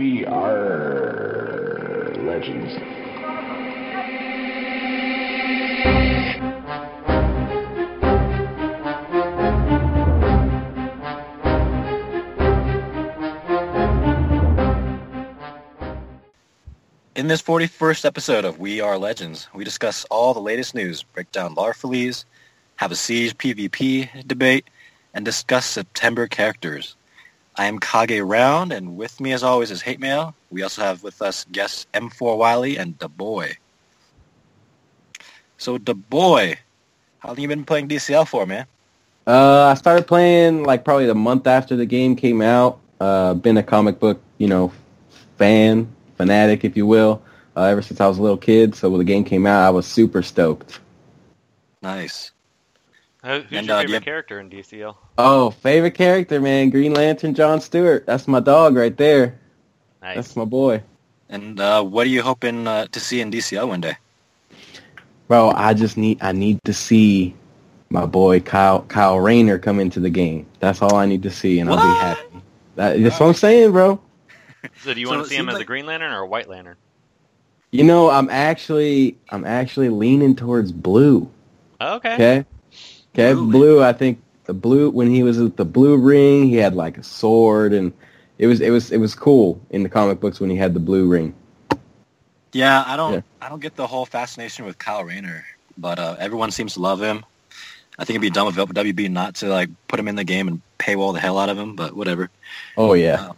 We are legends. In this 41st episode of We Are Legends, we discuss all the latest news, break down Larfleeze, have a Siege PvP debate, and discuss September characters. I am Kage Round, and with me as always is Hate Mail. We also have with us guests M4 Wiley and Da Boy. So Da Boy, how long you been playing DCL for, man? Uh, I started playing like probably the month after the game came out. Uh, been a comic book, you know, fan, fanatic, if you will, uh, ever since I was a little kid. So when the game came out, I was super stoked. Nice. Who's And, your uh, favorite yep. character in DCL? Oh, favorite character, man, Green Lantern, John Stewart. That's my dog right there. Nice. That's my boy, And uh, what are you hoping uh, to see in DCL one day? bro. I just need, I need to see my boy Kyle, Kyle Rayner come into the game. That's all I need to see, and I'll be happy. That, that's what I'm saying, bro. So do you So want to see him seems as a Green Lantern or a White Lantern? You know, I'm actually, I'm actually leaning towards blue. Okay. Okay. Okay. Blue. Blue. I think the blue when he was with the blue ring, he had like a sword, and it was it was it was cool in the comic books when he had the blue ring. Yeah, I don't Yeah. I don't get the whole fascination with Kyle Rayner, but uh, everyone seems to love him. I think it'd be dumb of WB not to like put him in the game and paywall the hell out of him, but whatever. Oh yeah.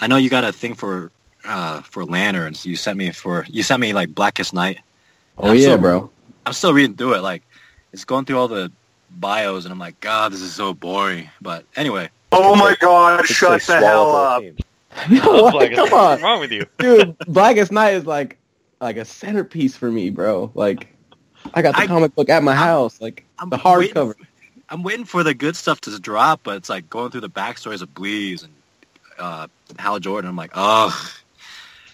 I know you got a thing for uh, for lanterns. You sent me for you sent me like Blackest Night. Oh I'm yeah, so- bro. I'm still reading through it. Like it's going through all the bios, and I'm like, God, this is so boring. But anyway, Oh my god, It's shut like the swallow hell up. team. What? Like, Come What's wrong with you? dude. Blackest Night is like like a centerpiece for me, bro. Like I got the I- comic book at my house, like I'm the waiting- hardcover. I'm waiting for the good stuff to drop, but it's like going through the backstories of Bleeze and uh, Hal Jordan. I'm like, ugh.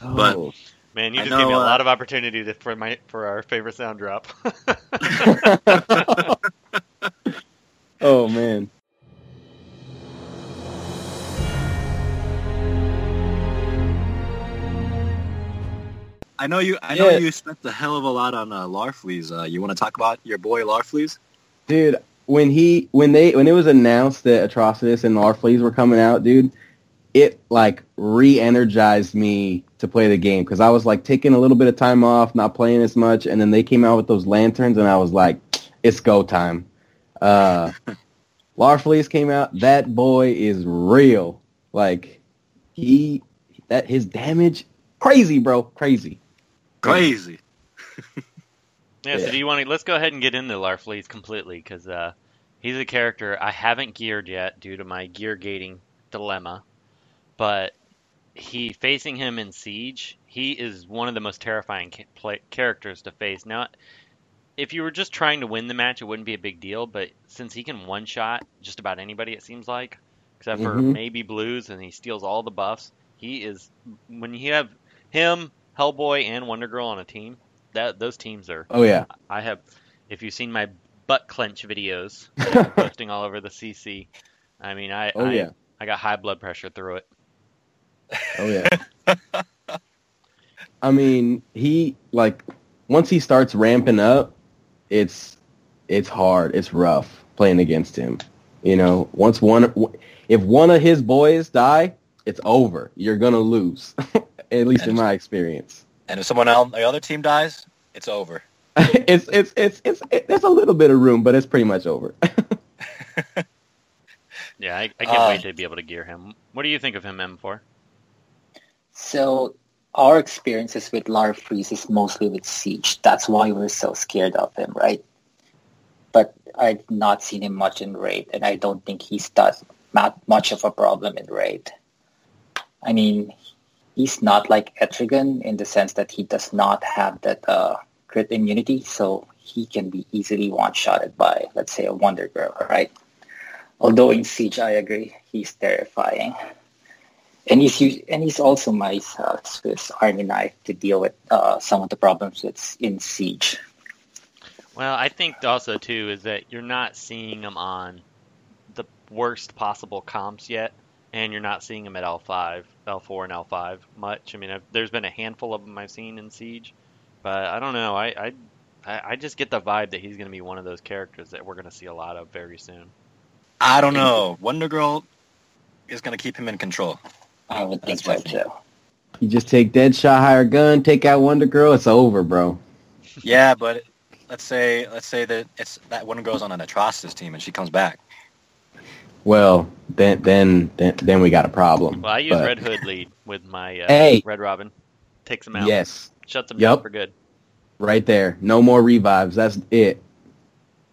But- Oh. Man, you just know, gave me a uh, lot of opportunity to, for my for our favorite sound drop. oh man. I know you. I know Yeah. you spent a hell of a lot on uh, Larfleeze. Uh, you want to talk about your boy Larfleeze? Dude, when he when they when it was announced that Atrocitus and Larfleeze were coming out, dude, it like re-energized me to play the game because I was like taking a little bit of time off, not playing as much, and then they came out with those lanterns, and I was like, it's go time. Uh, Larfleeze came out. That boy is real. Like he that his damage crazy, bro, crazy. Crazy. Yeah, so do you want to? Let's go ahead and get into Larfleeze completely because uh, he's a character I haven't geared yet due to my gear gating dilemma. But he facing him in Siege, he is one of the most terrifying ca- play, characters to face. Now, if you were just trying to win the match, it wouldn't be a big deal. But since he can one shot just about anybody, it seems like, except for Mhm. maybe Blues, and he steals all the buffs. He is when you have him, Hellboy, and Wonder Girl on a team. That those teams are Oh yeah. I have, if you've seen my butt clench videos posting all over the CC, I mean, I, Oh I, yeah. I got high blood pressure through it. Oh yeah. I mean, he like once he starts ramping up, it's it's hard. It's rough playing against him. You know, once one if one of his boys die, it's over. You're gonna lose. At least in my experience. And if someone else, the other team dies, it's over. it's it's it's it's it, there's a little bit of room, but it's pretty much over. Yeah, I, I can't Uh, wait to be able to gear him. What do you think of him, M4? So our experiences with Larfleeze is mostly with Siege. That's why we're so scared of him, right? But I've not seen him much in Raid, and I don't think he's that much of a problem in Raid. I mean, he's not like Etrigan in the sense that he does not have that uh, crit immunity, so he can be easily one-shotted by, let's say, a Wonder Girl, right? Although in Siege, I agree, he's terrifying. And he's us- and he's also my uh, Swiss Army knife to deal with uh, some of the problems that's in Siege. Well, I think also too is that you're not seeing him on the worst possible comps yet, and you're not seeing him at L5, L4, and L5 much. I mean, I've, there's been a handful of them I've seen in Siege, but I don't know. I I, I I just get the vibe that he's going to be one of those characters that we're going to see a lot of very soon. I don't know. Wonder Girl is going to keep him in control. I would think That's so too. You just take Deadshot, hire a gun, take out Wonder Girl. It's over, bro. Yeah, but let's say let's say that it's that Wonder Girl's on an Atrocitus team and she comes back. Well, then then then, then we got a problem. Well, I use But- Red Hood lead with my uh, Hey. Red Robin. Takes them out. Yes, Shuts him Yup. down for good. right there. No more revives. That's it.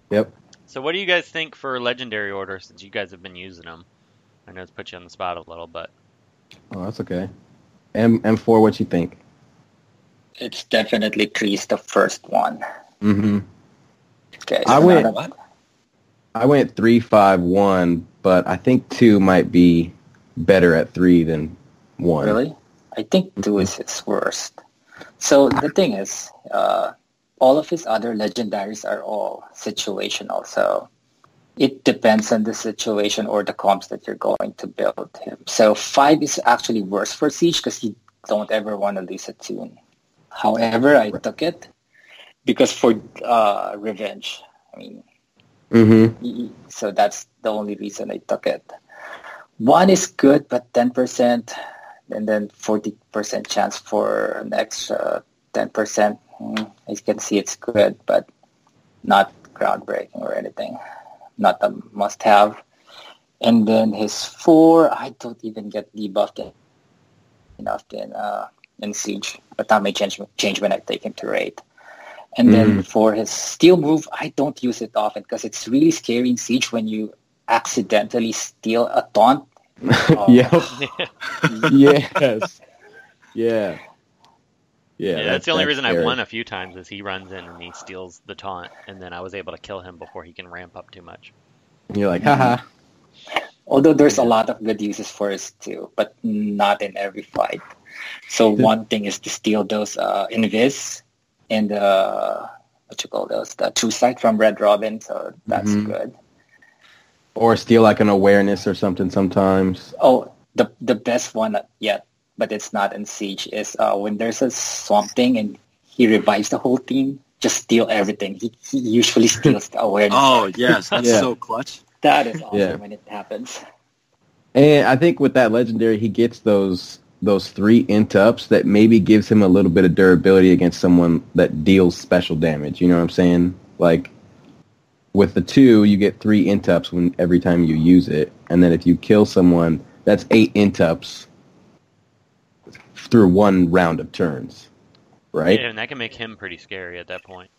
Yep. So what do you guys think for Legendary Order since you guys have been using them? I know it's put you on the spot a little, but Oh, that's okay. M M4, what you think? It's definitely Tree's the first one. Mm-hmm. Okay. I went-? I went three five one, but I think two might be better at three than one. Really? I think two is his worst. So the thing is, uh, all of his other legendaries are all situational. So it depends on the situation or the comps that you're going to build him. So five is actually worse for Siege because you don't ever want to lose a tune. However, I took it because for uh, revenge. I mean, Mm-hmm. So that's the only reason I took it. One is good, but 10%, and then 40% chance for an extra 10%. Mm, I can see it's good, but not groundbreaking or anything. Not a must-have. And then his four, I don't even get debuffed in- enough in uh, in Siege, but that may change change when I take him to raid. And then for his steal move, I don't use it often because it's really scary in Siege when you accidentally steal a taunt. Oh, yep. yes. Yeah. Yeah. yeah, that's, the only reason I've won a few times is he runs in and he steals the taunt, and then I was able to kill him before he can ramp up too much. You're like, haha. Although there's a lot of good uses for his too, but not in every fight. So The- one thing is to steal those uh, invis and uh, what you call those the true sight from Red Robin. So that's Mhm. good. Or steal like an awareness or something sometimes. Oh, the the best one yet, but it's not in Siege, is uh, when there's a Swamp Thing and he revives the whole team, just steal everything. He, he usually steals the awareness. Oh yes, that's Yeah. so clutch. That is awesome Yeah. when it happens. And I think with that legendary, he gets those those three int ups that maybe gives him a little bit of durability against someone that deals special damage. You know what I'm saying? Like with the two, you get three int ups when every time you use it, and then if you kill someone, that's eight int ups through one round of turns. Right? Yeah, and that can make him pretty scary at that point.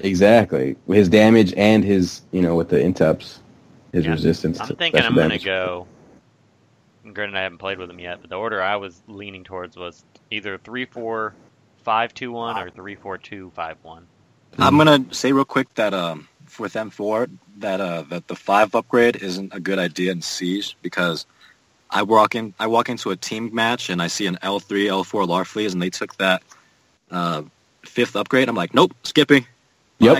Exactly. His damage and his, you know, with the int ups, his Yeah, resistance. I'm to thinking I'm going to damage. go. and Granted, I haven't played with him yet, but the order I was leaning towards was either three four five two one or three four two five one. I'm gonna say real quick that um, with M4 that uh, that the five upgrade isn't a good idea in Siege because I walk in I walk into a team match and I see an L3 L4 Larfleeze, and they took that uh, fifth upgrade. I'm like, nope, skipping. Yep.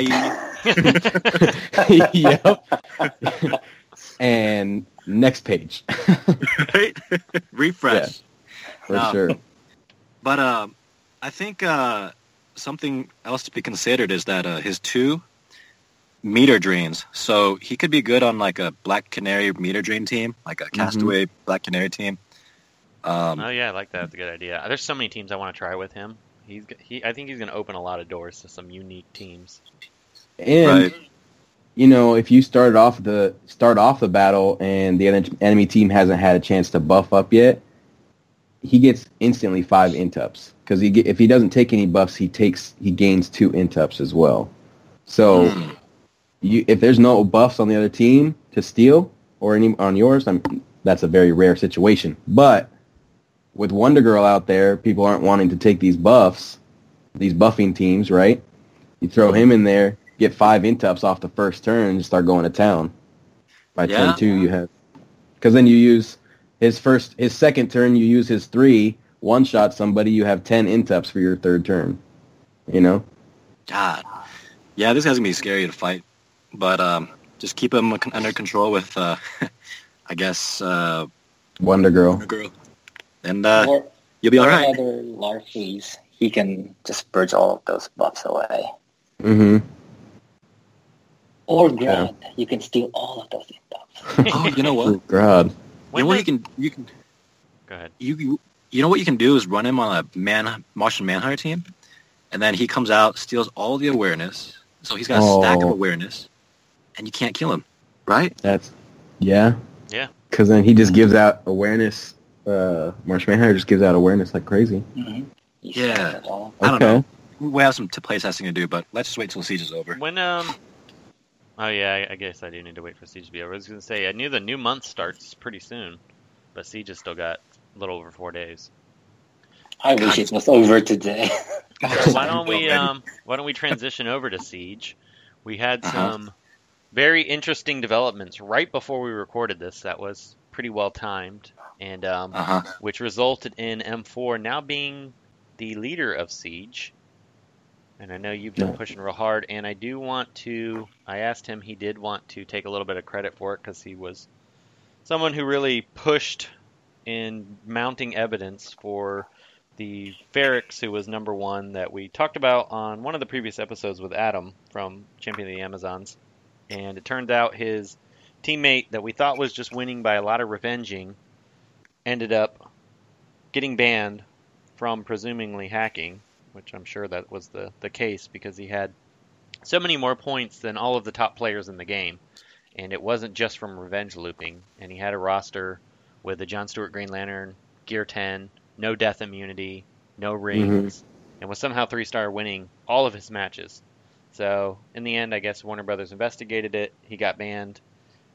Yep. and next page right? Refresh. for No. sure. But um, I think uh, something else to be considered is that uh, his two meter drains. So he could be good on like a Black Canary meter drain team, like a Castaway Black Canary team. Um, oh yeah, I like that. That's a good idea. There's so many teams I want to try with him. He's he. I think he's going to open a lot of doors to some unique teams. And Right. you know, if you started off the start off the battle and the enemy team hasn't had a chance to buff up yet, he gets instantly five intups because he get, if he doesn't take any buffs, he takes he gains two intups as well. So Hmm. You if there's no buffs on the other team to steal or any on yours, I'm, that's a very rare situation. But with Wonder Girl out there, people aren't wanting to take these buffs, these buffing teams, right? You throw him in there, get five intups off the first turn, and start going to town. By Yeah. turn two, you have because then you use his first, his second turn, you use his three one shot somebody, you have ten intups for your third turn. You know, God. Yeah, this guy's gonna be scary to fight, but um, just keep him under control with, uh, I guess, uh, Wonder Girl. Wonder Girl. And uh, or you'll be all right. or right. he can just purge all of those buffs away. Mm-hmm. Or Yeah. You can steal all of those buffs. Oh, you know what? Oh You When know what did- you can you can Go ahead. you you- you know what you can do is run him on a man Martian Manhunter team, and then he comes out steals all the awareness. So he's got a stack of Oh. awareness, and you can't kill him, right? That's yeah. Yeah. Because then he just gives out awareness. Uh, Martian Manhunter just gives out awareness like crazy. Mm-hmm. Yeah. All. I don't know. We have some t- play testing to do, but let's just wait till Siege is over. When um. Oh yeah, I, I guess I do need to wait for Siege to be over. I was gonna say I knew the new month starts pretty soon, but Siege has still got a little over four days. I wish it was over today. So why don't we um why don't we transition over to Siege? We had Uh-huh. Very interesting developments right before we recorded this that was pretty well timed and um Uh huh. which resulted in M4 now being the leader of Siege. And I know you've been pushing real hard, and I do want to. I asked him, he did want to take a little bit of credit for it because he was someone who really pushed in mounting evidence for the Ferrix, who was number one, that we talked about on one of the previous episodes with Adam from Champion of the Amazons. And it turned out his teammate that we thought was just winning by a lot of revenging ended up getting banned from presumably hacking, which I'm sure that was the, the case because he had so many more points than all of the top players in the game. And it wasn't just from revenge looping. And he had a roster with the John Stewart Green Lantern, Gear 10, no death immunity, no rings, mm-hmm. and was somehow three star winning all of his matches. So in the end, I guess Warner Brothers investigated it. He got banned,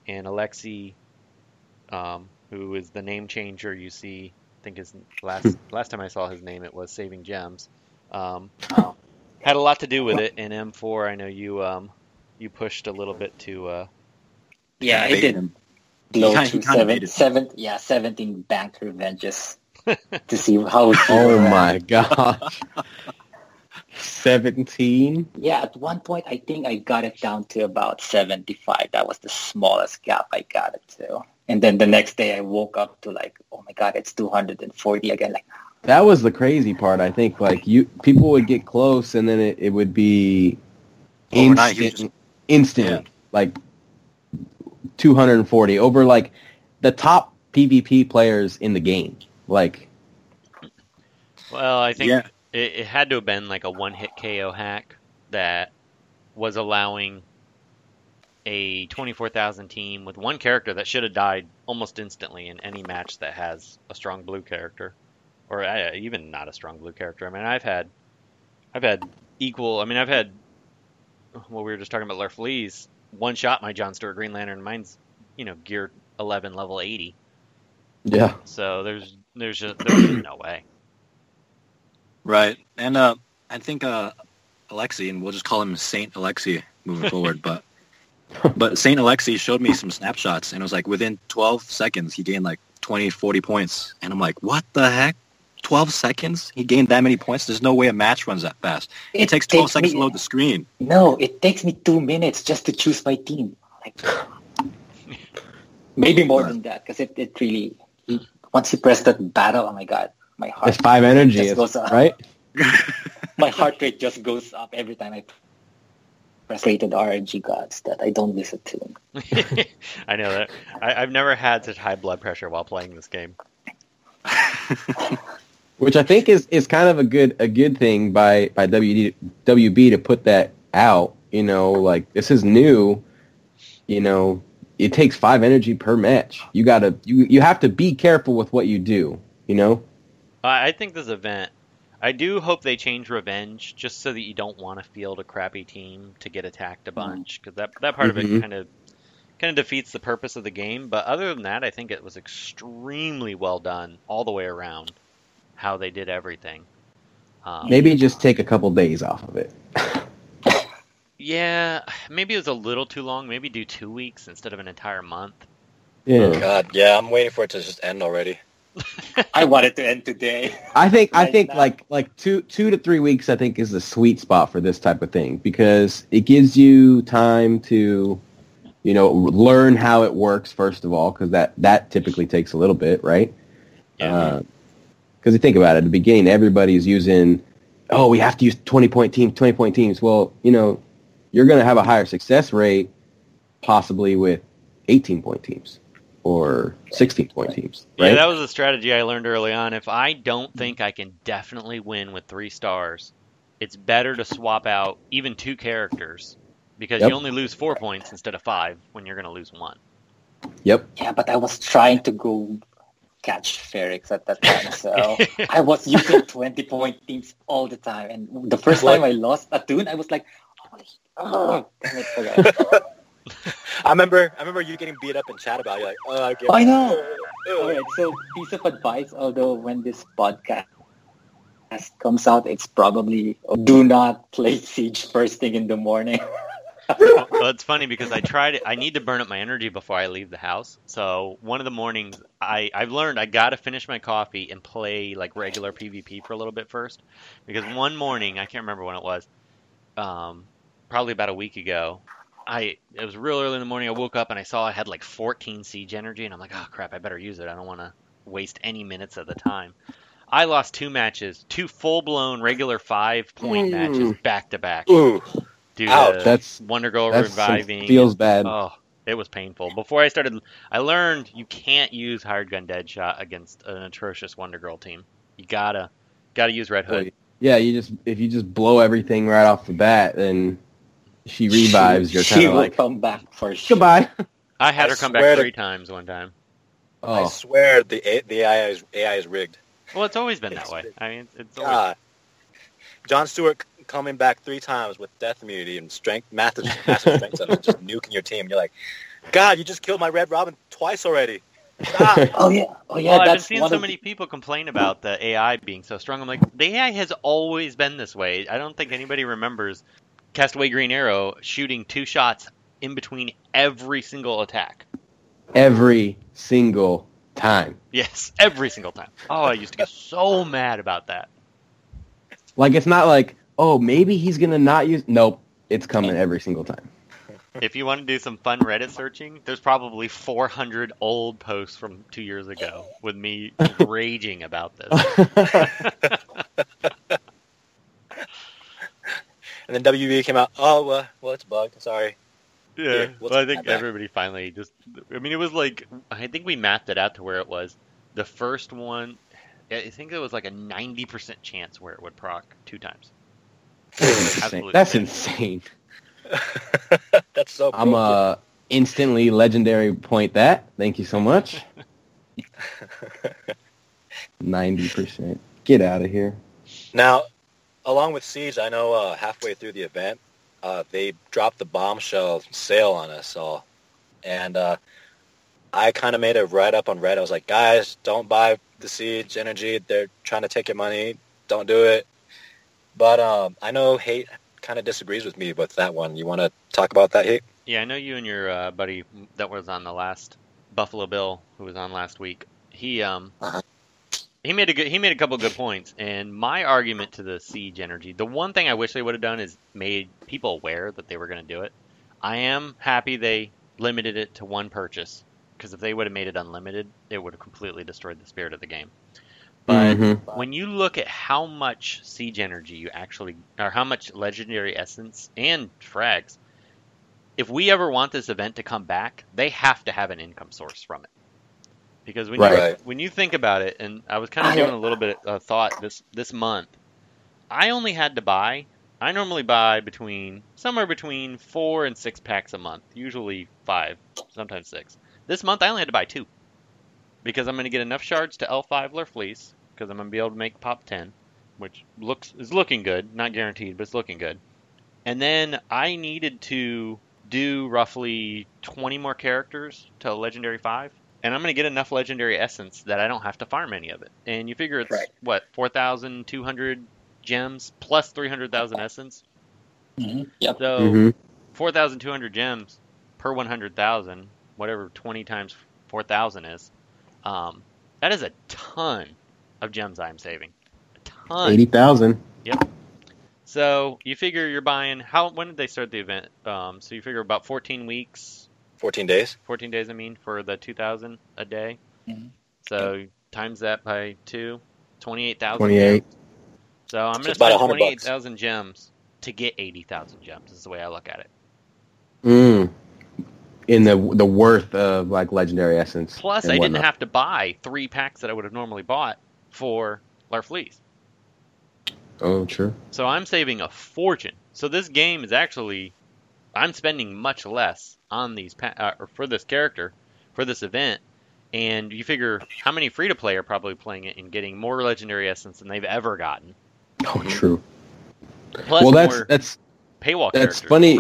and Alexi, um, who is the name changer you see, I think his last hmm. last time I saw his name, it was Saving Gems. Um, oh. had a lot to do with it. And M4, I know you um, you pushed a little bit to. Uh, yeah, it did. Blow kind, to seven, seven, yeah, seventeen bank revenges to see how. oh my god! 17? Yeah, at one point I think I got it down to about 75. That was the smallest gap I got it to. And then the next day I woke up to like, oh my god, it's 240 again. Like ah. that was the crazy part. I think like you people would get close and then it, it would be instant, just, instant yeah. like 240 over like the top PvP players in the game. Like well, I think yeah it, it had to have been like a one hit KO hack that was allowing a 24,000 team with one character that should have died almost instantly in any match that has a strong blue character or uh, even not a strong blue character. I mean, I've had I've had equal I mean, I've had well we were just talking about Larfleeze one shot my John Stewart Green Lantern mine's you know gear 11 level 80. yeah. So there's there's just there's no way. Right. And uh, I think uh, Alexi, and we'll just call him Saint Alexi moving forward, but but Saint Alexi showed me some snapshots, and it was like within 12 seconds he gained like 20, 40 points, and I'm like, what the heck? 12 seconds? He gained that many points? There's no way a match runs that fast. It, takes 12 seconds me, to load the screen. No, it takes me two minutes just to choose my team. Like, maybe more than that because it, it really once you press that battle, oh my god, my heart It's five energy, just goes up. right? my heart rate just goes up every time I press rated RNG gods that I don't listen to. I know that. I, I've never had such high blood pressure while playing this game. Which I think is, is kind of a good a good thing by by WD, WB to put that out. You know, like this is new. You know, it takes five energy per match. You gotta you you have to be careful with what you do. You know. I I think this event. I do hope they change revenge just so that you don't want to field a crappy team to get attacked a bunch because that that part of Mhm. it kind of kind of defeats the purpose of the game. But other than that, I think it was extremely well done all the way around. How they did everything. Um, Maybe just take a couple days off of it. Yeah, maybe it was a little too long. Maybe do two weeks instead of an entire month. Yeah. God, yeah, I'm waiting for it to just end already. I want it to end today. I think I think now. like like two two to three weeks I think is the sweet spot for this type of thing because it gives you time to, you know, learn how it works first of all, because that that typically takes a little bit, right? Yeah. Uh, because you think about it, at the beginning, everybody's using, oh, we have to use 20 point teams, 20 point teams. Well, you know, you're going to have a higher success rate possibly with 18 point teams or 16 point teams, right? Yeah, that was a strategy I learned early on. If I don't think I can definitely win with three stars, it's better to swap out even two characters because Yep. you only lose four points instead of five when you're going to lose one. yep. Yeah, but I was trying to go catch Ferrix at that time, so I was using 20 point teams all the time. And the first time I lost a tune, I was like, holy, oh, damn it, okay. I remember I remember you getting beat up in chat about it. You're like, oh, I, get I know. All right, so piece of advice, although when this podcast comes out, it's probably do not play Siege first thing in the morning. well, it's funny because I tried it. I need to burn up my energy before I leave the house. So one of the mornings, I I've learned I got to finish my coffee and play like regular PvP for a little bit first, because one morning I can't remember when it was, um, probably about a week ago. I it was real early in the morning. I woke up and I saw I had like 14 siege energy, and I'm like, oh crap, I better use it. I don't want to waste any minutes of the time. I lost two matches, two full blown regular five point Mm. matches back to back. Ooh, Due Ouch. to That's- Wonder Girl That reviving. feels bad. Oh, it was painful. Before I started, I learned you can't use hired gun Deadshot against an Atrocitus Wonder Girl team. You gotta gotta use Red Hood. Yeah, you just if you just blow everything right off the bat, then she revives. You're she of will like come back for sure. goodbye. I had I her come swear back to- three times one time. I Oh, swear the the AI is AI is rigged. Well, it's always been that way. I mean, it's, it's always, God. John Stewart coming back three times with death immunity and strength, massive, massive strength, and just nuking your team. You're like, God, you just killed my Red Robin twice already. Ah. Stop. Oh yeah, oh yeah. well, I've been that's seeing one so of many people complain about the AI being so strong. I'm like, the AI has always been this way. I don't think anybody remembers Castaway Green Arrow shooting two shots in between every single attack. every single time. Yes, every single time. Oh, I used to get so mad about that. Like it's not like oh maybe he's gonna not use. Nope, it's coming every single time. If you want to do some fun Reddit searching, there's probably 400 old posts from two years ago with me raging about this. and then WB came out. Oh, uh, well, it's bugged. Sorry. Yeah, Here, we'll well, I think that back. everybody finally just. I mean, it was like I think we mapped it out to where it was the first one. I think it was like a 90% chance where it would proc two times. Absolutely. That's insane. That's so. I'm broken. uh instantly legendary point that. Thank you so much. Ninety percent. Get out of here. Now, along with Siege, I know uh, halfway through the event, uh, they dropped the bombshell sale on us all, and uh, I kind of made a write up on Reddit. I was like, guys, don't buy the Siege energy. They're trying to take your money. Don't do it. But um, I know Hate kind of disagrees with me with that one. You want to talk about that, Hate? Yeah, I know you and your uh, buddy that was on the last Buffalo Bill, who was on last week. He um Uh-huh. He made a good he made a couple good points. And my argument to the siege energy, the one thing I wish they would have done is made people aware that they were going to do it. I am happy they limited it to one purchase because if they would have made it unlimited, it would have completely destroyed the spirit of the game. But Mhm. when you look at how much siege energy you actually, or how much legendary essence and frags, if we ever want this event to come back, they have to have an income source from it. Because when you when you think about it, and I was kind of I- doing a little bit of thought this this month, I only had to buy. I normally buy between somewhere between four and six packs a month, usually five, sometimes six. This month I only had to buy two because I'm going to get enough shards to L5 Larfleeze because I'm going to be able to make pop 10, which looks is looking good, not guaranteed, but it's looking good. And then I needed to do roughly 20 more characters to legendary 5, and I'm going to get enough legendary essence that I don't have to farm any of it. And you figure it's Right. what 4,200 gems plus 300,000 essence. Mhm. Yep. So Mhm. 4,200 gems per 100,000, whatever 20 times 4,000 is, um, that is a ton of gems I'm saving. A ton. Eighty thousand. Yep. So you figure you're buying, how, when did they start the event? Um, so you figure about 14 weeks, 14 days. 14 days, I mean, for the 2,000 a day. Mhm. So times that by two, 28,000. 28. So I'm So going to it's about spend 100 bucks. 28,000 gems to get 80,000 gems. Is the way I look at it. Mm. In the the worth of like legendary essence. Plus, Plus, I didn't have to buy three packs that I would have normally bought for Larfleeze. Oh, true. So I'm saving a fortune. So this game is actually, I'm spending much less on these pa- uh, or for this character, for this event, and you figure how many free to play are probably playing it and getting more legendary essence than they've ever gotten. Oh, true. Plus well, that's that's paywall that's funny.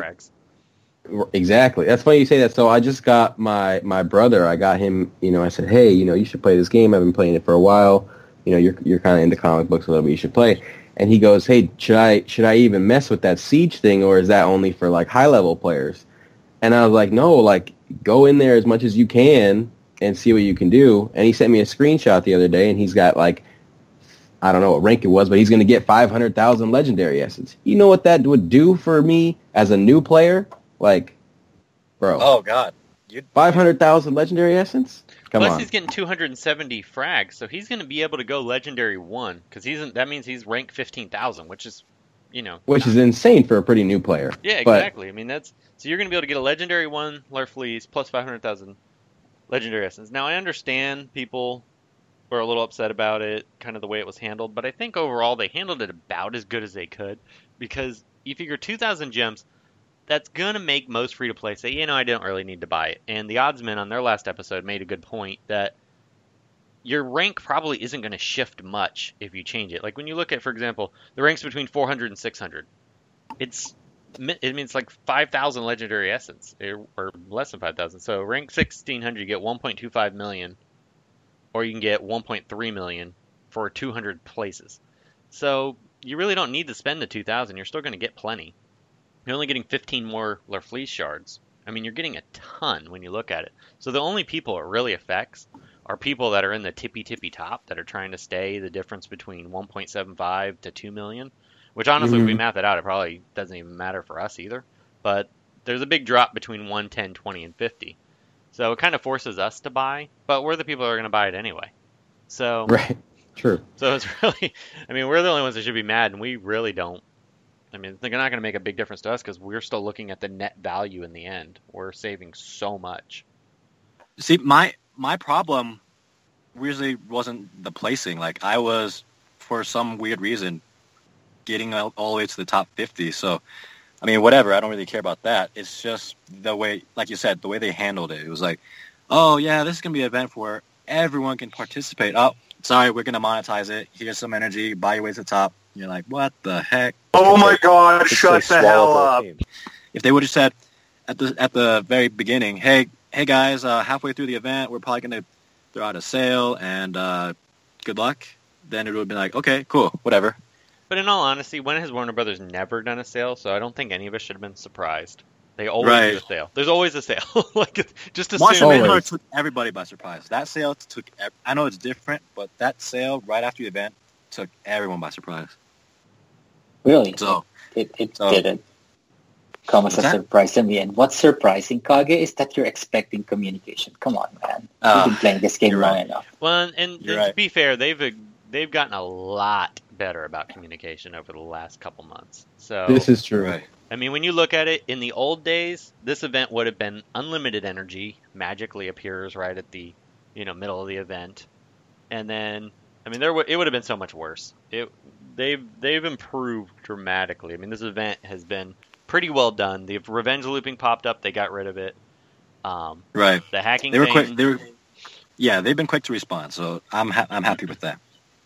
Exactly. That's funny you say that. So I just got my my brother. I got him. You know, I said, hey, you know, you should play this game. I've been playing it for a while. You know, you're you're kind of into comic books a little bit. You should play. And he goes, hey, should I should I even mess with that siege thing, or is that only for like high level players? And I was like, no, like go in there as much as you can and see what you can do. And he sent me a screenshot the other day, and he's got like. I don't know what rank it was, but he's going to get 500,000 legendary essence. You know what that would do for me as a new player? Like, bro. Oh God, Five hundred thousand legendary essence. Come Plus on. he's getting 270 frags, so he's going to be able to go legendary one because he's that means he's rank 15,000, which is, you know, Which is insane for a pretty new player. Yeah, But- exactly. I mean, that's so you're going to be able to get a legendary one Larfleeze plus 500,000 legendary essence. Now, I understand people were a little upset about it, kind of the way it was handled, but I think overall they handled it about as good as they could because you figure 2,000 gems, that's to make most free to play say, you know, I don't really need to buy it. And the oddsman on their last episode made a good point that your rank probably isn't going to shift much if you change it. Like when you look at, for example, the ranks between 400 and 600, it's it means like 5,000 legendary essence or, or less than 5,000. So rank 1600, you get 1.25 million, or you can get 1.3 million for 200 places. So you really don't need to spend the 2,000. You're still going to get plenty. You're only getting 15 more Larfleeze shards. I mean, you're getting a ton when you look at it. So the only people it really affects are people that are in the tippy tippy top that are trying to stay the difference between 1.75 to 2 million. Which honestly, if we Mhm. map it out, it probably doesn't even matter for us either. But there's a big drop between 1, 10, 20, and 50. So it kind of forces us to buy, but we're the people that are going to buy it anyway. So Right. True. so it's really, I mean, we're the only ones that should be mad, and we really don't. I mean, they're not going to make a big difference to us because we're still looking at the net value in the end. We're saving so much. see my my problem really wasn't the placing. Like I was, for some weird reason, getting all, all the way to the top 50. So, I mean, whatever. I don't really care about that. It's just the way, like you said, the way they handled it. It was like, oh yeah, this is gonna be an event where everyone can participate. Oh, sorry, we're gonna monetize it. Here's some energy. Buy your way to the top. You're like, what the heck? Oh my god, It's shut the hell up. team. if they would have said at the at the very beginning, hey hey guys, uh, halfway through the event, we're probably gonna throw out a sale and uh, good luck, then it would have been like, okay, cool, whatever. But in all honesty, when has Warner Brothers never done a sale? So I don't think any of us should have been surprised. They always Right. do a sale. There's always a sale. like just assume. Martian Manhunter took everybody by surprise. That sale took. I know it's different, but that sale right after the event took everyone by surprise. Really? So It, it So- didn't come as a that? surprise to me. And what's surprising, Kage, is that you're expecting communication. Come on, man. Uh, You've been playing this game you're long right. enough. Well, and, and You're to right. be fair, they've they've gotten a lot better about communication over the last couple months. So This is true. right. I mean, when you look at it, in the old days, this event would have been unlimited energy magically appears right at the, you know, middle of the event, and then I mean, there w- it would have been so much worse. It they've they've improved dramatically. I mean, this event has been pretty well done. The revenge looping popped up, they got rid of it. Um, Right. the hacking They were thing, quick. They were. Yeah, they've been quick to respond, so I'm ha- I'm happy with that.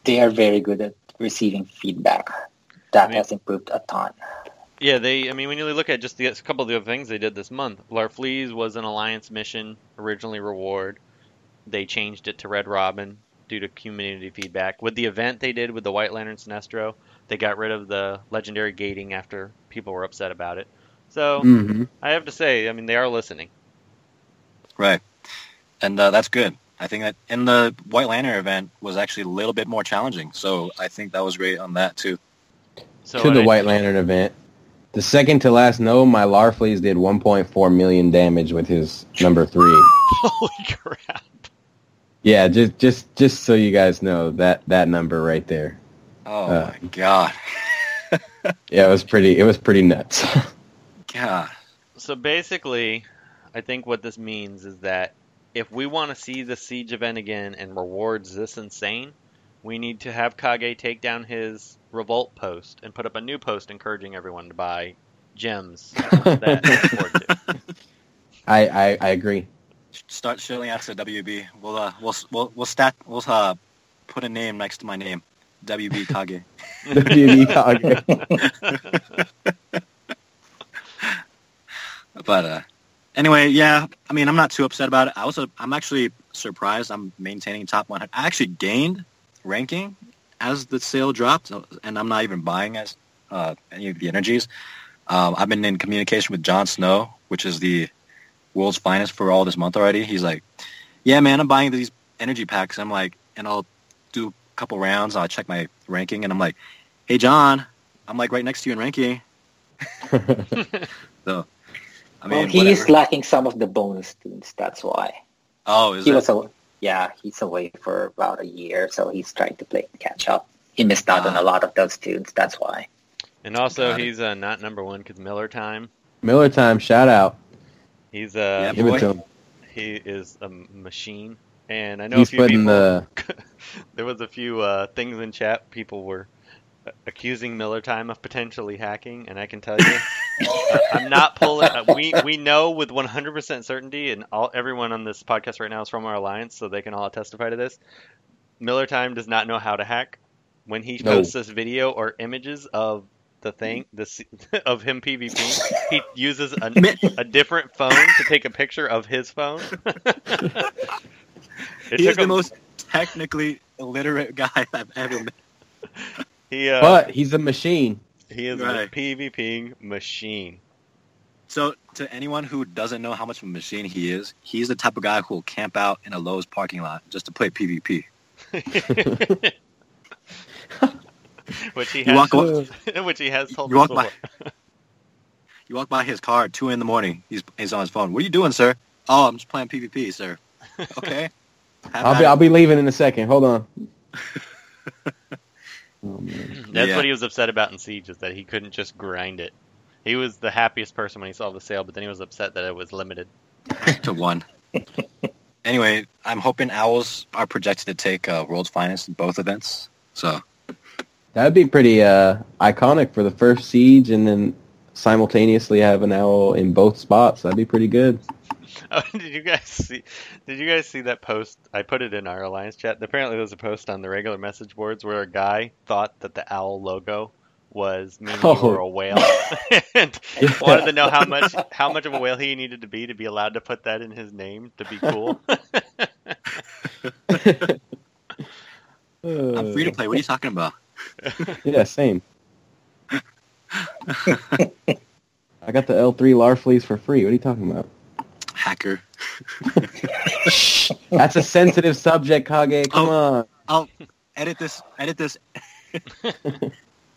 They are very good at receiving feedback. That I mean- has improved a ton. Yeah, they. I mean, when you look at just the, a couple of the other things they did this month, Larfleeze was an alliance mission originally reward. They changed it to Red Robin due to community feedback. With the event they did with the White Lantern Sinestro, they got rid of the legendary gating after people were upset about it. So hmm I have to say, I mean, they are listening. Right. And uh, that's good. I think that in the White Lantern event was actually a little bit more challenging, so I think that was great on that too. So to the I- White Lantern event. The second to last no, my Larfleeze did 1.4 million damage with his number three. Holy crap! Yeah, just just just so you guys know that that number right there. Oh Uh. my god. Yeah, it was pretty. It was pretty nuts. God. So basically, I think what this means is that if we want to see the siege event again and rewards this insane, we need to have Kage take down his revolt post and put up a new post encouraging everyone to buy gems that. I, I I agree. Start shilling out to WB. We'll uh we'll we'll we'll stat we'll uh put a name next to my name. WB Kage. WB Kage. But uh, anyway, yeah. I mean, I'm not too upset about it. I was, uh, I'm actually surprised. I'm maintaining top 100. I actually gained ranking as the sale dropped, uh, and I'm not even buying as uh, any of the energies. Um, I've been in communication with Jon Snow, which is the world's finest for all this month already. He's like, "Yeah, man, I'm buying these energy packs." I'm like, and I'll do a couple rounds. I'll check my ranking, and I'm like, "Hey, John, I'm like right next to you in ranking." so, I mean, well, he's whatever. lacking some of the bonus tunes. That's why Oh, is he it? was a, yeah he's away for about a year, so he's trying to play catch up. He missed out on Ah. a lot of those tunes. That's why. And also, Got he's uh, not number one because Miller Time. Miller time. Shout out. He's Yeah, uh, Give boy. it to him. he is a machine. And I know He's a few putting people. the. there was a few uh, things in chat. People were uh, accusing Miller Time of potentially hacking, and I can tell you, uh, I'm not pulling. Uh, we we know with 100% certainty, and all everyone on this podcast right now is from our alliance, so they can all testify to this. Miller Time does not know how to hack. When he No. posts this video or images of the thing, the of him PvP, he uses a, a different phone to take a picture of his phone. He is took the him- most technically illiterate guy I've ever met. he, uh, But he's a machine. He is Right. a PvP machine. So, to anyone who doesn't know how much of a machine he is, he's the type of guy who will camp out in a Lowe's parking lot just to play PvP. which he has, walk, wa- which he has told you us walk by, you walk by his car at two in the morning. He's he's on his phone. What are you doing, sir? Oh, I'm just playing PvP, sir. Okay. Have I'll be it. I'll be leaving in a second. Hold on. Oh. That's Yeah. what he was upset about in Siege is that he couldn't just grind it. He was the happiest person when he saw the sale, but then he was upset that it was limited. to one. anyway, I'm hoping Owls are projected to take uh, World's Finest in both events. So That'd be pretty uh, iconic for the first siege, and then simultaneously have an owl in both spots. That'd be pretty good. Oh, did you guys see? Did you guys see that post? I put it in our alliance chat. Apparently, there was a post on the regular message boards where a guy thought that the owl logo was meaning you Oh. were a whale, and wanted to know how much how much of a whale he needed to be to be allowed to put that in his name to be cool. I'm free to play. What are you talking about? Yeah, same. I got the L3 Larfleeze for free. What are you talking about? Hacker. That's a sensitive subject, Kage. Come on. I'll edit this. Edit this.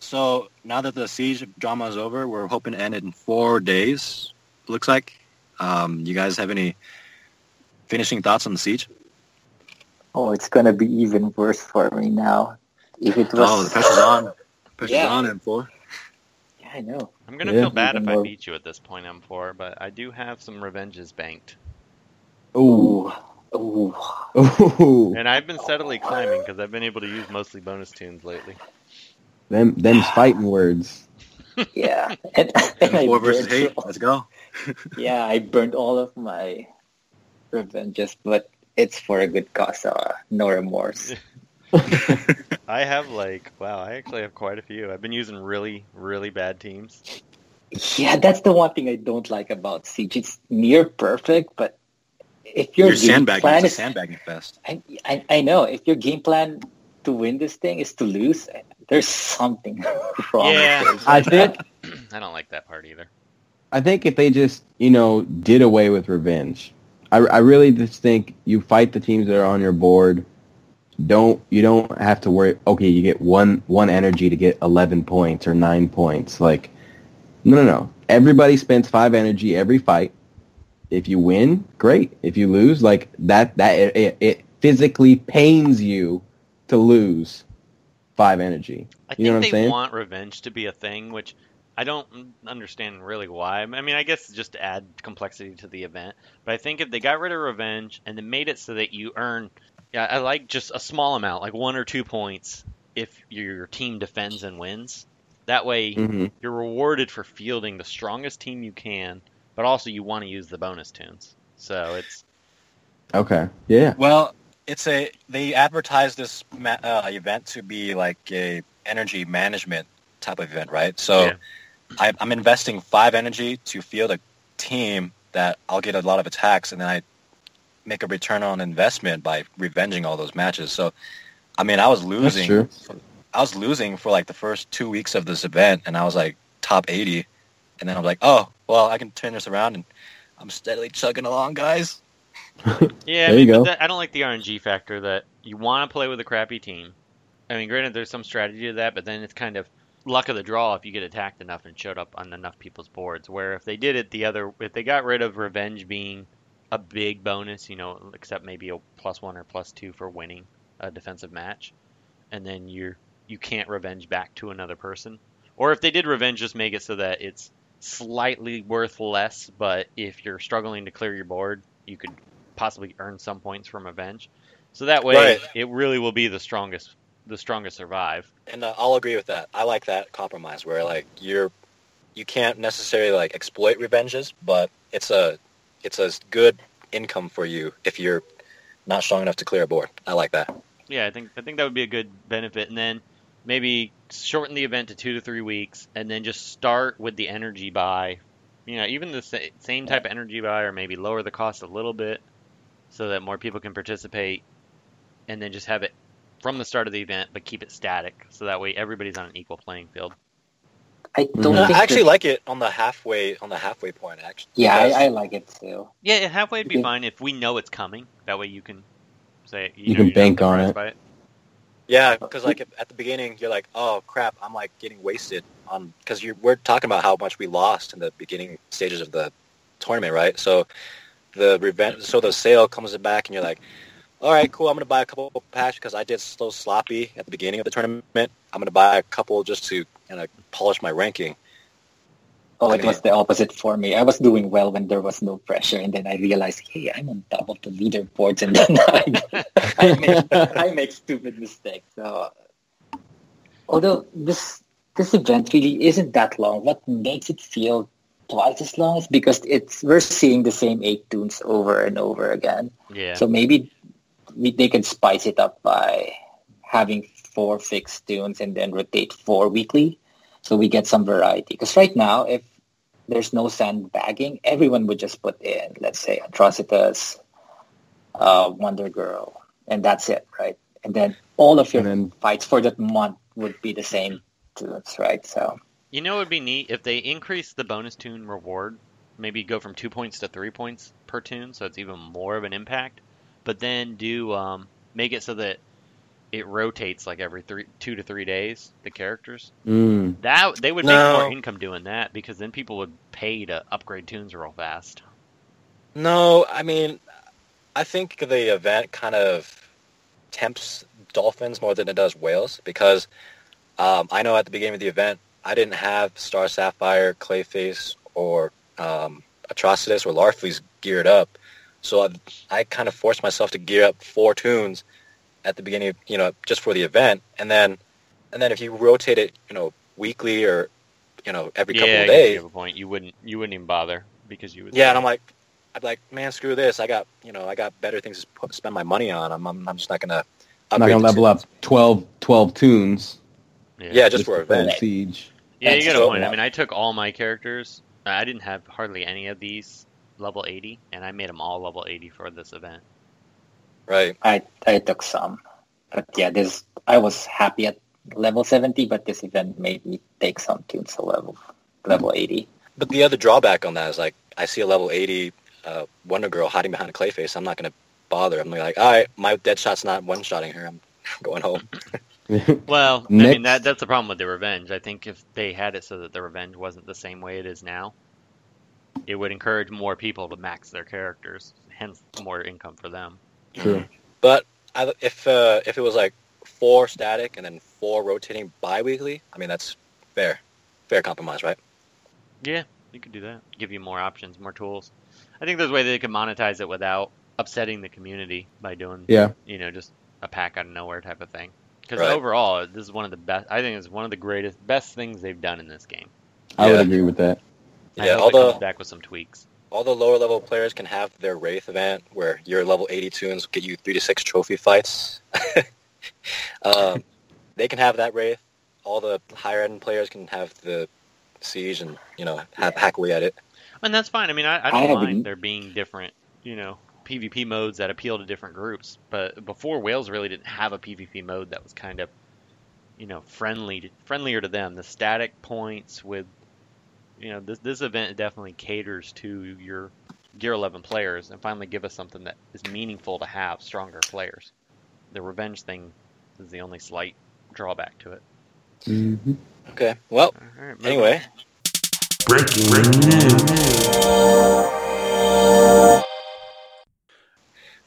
so now that the siege drama is over, we're hoping to end it in four days. Looks like. Um, you guys have any finishing thoughts on the siege? Oh, it's gonna be even worse for me now. If it was, Oh, the pressure's on. Pressure's Yeah. on M4. yeah, I know. I'm gonna Yeah. feel bad if Even I beat you at this point, M4, but I do have some revenges banked, Ooh. Ooh, ooh. Ooh. and I've been steadily climbing because I've been able to use mostly bonus tunes lately. Them, them's fighting words. Yeah, and, and I Four versus burned eight. through- Let's go. Yeah, I burned all of my revenges, but it's for a good cause. Uh, no remorse. I have like wow, I actually have quite a few. I've been using really, really bad teams. Yeah, that's the one thing I don't like about Siege. It's near perfect, but if your You're game sandbagging. plan It's a is, sandbagging fest. I, I, I know if your game plan to win this thing is to lose, there's something wrong. Yeah. with it. I think I don't like that part either. I think if they just, you know, did away with revenge, I, I really just think you fight the teams that are on your board. Don't you don't have to worry. Okay, you get one one energy to get eleven points or nine points. Like No, no, no. Everybody spends five energy every fight. If you win, great. If you lose, like that, that it, it, it physically pains you to lose five energy. I You know what I'm saying? want revenge to be a thing, which I don't understand really why. I mean, I guess just to add complexity to the event. But I think if they got rid of revenge and then made it so that you earn, yeah, I like just a small amount, like one or two points, if your team defends and wins. That way, hmm you're rewarded for fielding the strongest team you can, but also you want to use the bonus tunes. So it's Okay. Yeah. Well, it's a they advertise this ma- uh, event to be like a energy management type of event, right? So Yeah. I, I'm investing five energy to field a team that I'll get a lot of attacks, and then I make a return on investment by revenging all those matches. So, I mean, I was losing. I was losing for like the first two weeks of this event, and I was like top 80, and then I'm like, oh, well, I can turn this around, and I'm steadily chugging along, guys. Yeah, I There mean, you go. that, I don't like the RNG factor that you want to play with a crappy team. I mean, granted, there's some strategy to that, but then it's kind of luck of the draw if you get attacked enough and showed up on enough people's boards. Where if they did it the other, if they got rid of revenge being a big bonus, you know, except maybe a plus one or plus two for winning a defensive match, and then you're you can't revenge back to another person, or if they did revenge, just make it so that it's slightly worth less, but if you're struggling to clear your board, you could possibly earn some points from revenge. So that way, Right. it really will be the strongest, the strongest survive. And uh, I'll agree with that. I like that compromise where like you're you can't necessarily like exploit revenges, but it's a it's a good income for you if you're not strong enough to clear a board. I like that. Yeah, I think I think that would be a good benefit, and then maybe shorten the event to two to three weeks, and then just start with the energy buy. You know, even the sa- same type of energy buy, or maybe lower the cost a little bit, so that more people can participate, and then just have it from the start of the event, but keep it static, so that way everybody's on an equal playing field. I don't mm-hmm. think I actually that- like it on the halfway on the halfway point. Actually, Yeah, I, I like it too. Yeah, halfway would be Okay. fine if we know it's coming. That way you can say you, You know, can bank on it. it. Yeah, because like at the beginning, you're like, oh crap, I'm like getting wasted on because you we're talking about how much we lost in the beginning stages of the tournament, right? So the revenge, so the sale comes back, and you're like, all right, cool, I'm gonna buy a couple of packs because I did so sloppy at the beginning of the tournament. I'm gonna buy a couple just to kind I polish my ranking. Oh, it was the opposite for me. I was doing well when there was no pressure, and then I realized, hey, I'm on top of the leaderboards, and then I, I, make, I make stupid mistakes. So, although this this event really isn't that long, what makes it feel twice as long is because it's we're seeing the same eight tunes over and over again. Yeah. So maybe we, they can spice it up by having four fixed tunes and then rotate four weekly, so we get some variety. Because right now, if there's no sandbagging, everyone would just put in, let's say, Atrocitus, uh, Wonder Girl, and that's it, right? And then all of your then- fights for that month would be the same tunes, right? So You know, it would be neat if they increase the bonus tune reward, maybe go from two points to three points per tune, so it's even more of an impact. But then do um, make it so that it rotates like every three, two to three days. The characters Mm. that they would make No. more income doing that because then people would pay to upgrade tunes real fast. No, I mean, I think the event kind of tempts dolphins more than it does whales because um, I know at the beginning of the event I didn't have Star Sapphire, Clayface, or um, Atrocitus or Larfleeze geared up, so I, I kind of forced myself to gear up four tunes at the beginning, of, you know, just for the event, and then and then if you rotate it, you know, weekly or you know every couple yeah, of I guess days, you have a point. You wouldn't you wouldn't even bother because you would. yeah, and I'm like, I'd like, man, screw this. I got, you know, I got better things to put, spend my money on. I'm, I'm, I'm just not gonna. I'm not gonna the level up tunes. 12, 12 tunes. Yeah, just for to play event. siege. Yeah, you got a so point. I mean, I took all my characters. I didn't have hardly any of these level 80, and I made them all level 80 for this event. Right. I I took some, but yeah, this I was happy at level seventy, but this event made me take some tunes to level level eighty. But the other drawback on that is like, I see a level 80 uh, Wonder Girl hiding behind a Clayface. I'm not gonna bother. I'm like, all right, my Deadshot's not one shotting her. I'm going home. Well, I mean that that's the problem with the revenge. I think if they had it so that the revenge wasn't the same way it is now, it would encourage more people to max their characters, hence more income for them. True. But I, if uh, if it was like four static and then four rotating bi-weekly, I mean that's fair, fair compromise, right? Yeah, you could do that. Give you more options, more tools. I think there's a way they could monetize it without upsetting the community by doing, Yeah. you know, just a pack out of nowhere type of thing. Because Right. overall, this is one of the best. I think it's one of the greatest, best things they've done in this game. I would agree with that. I Yeah, hope all it back with some tweaks. All the lower level players can have their Wraith event where your level 80 tunes get you three to six trophy fights. um, they can have that Wraith. All the higher end players can have the Siege and, you know, have, hack away at it. And that's fine. I mean, I, I I don't haven't- mind there being different, you know, PvP modes that appeal to different groups. But before, whales really didn't have a PvP mode that was kind of, you know, friendly, friendlier to them. The static points with, you know, this this event definitely caters to your Gear 11 players, and finally give us something that is meaningful to have stronger players. The revenge thing is the only slight drawback to it. Mhm. Okay, well, All right, moving anyway, Breaking news.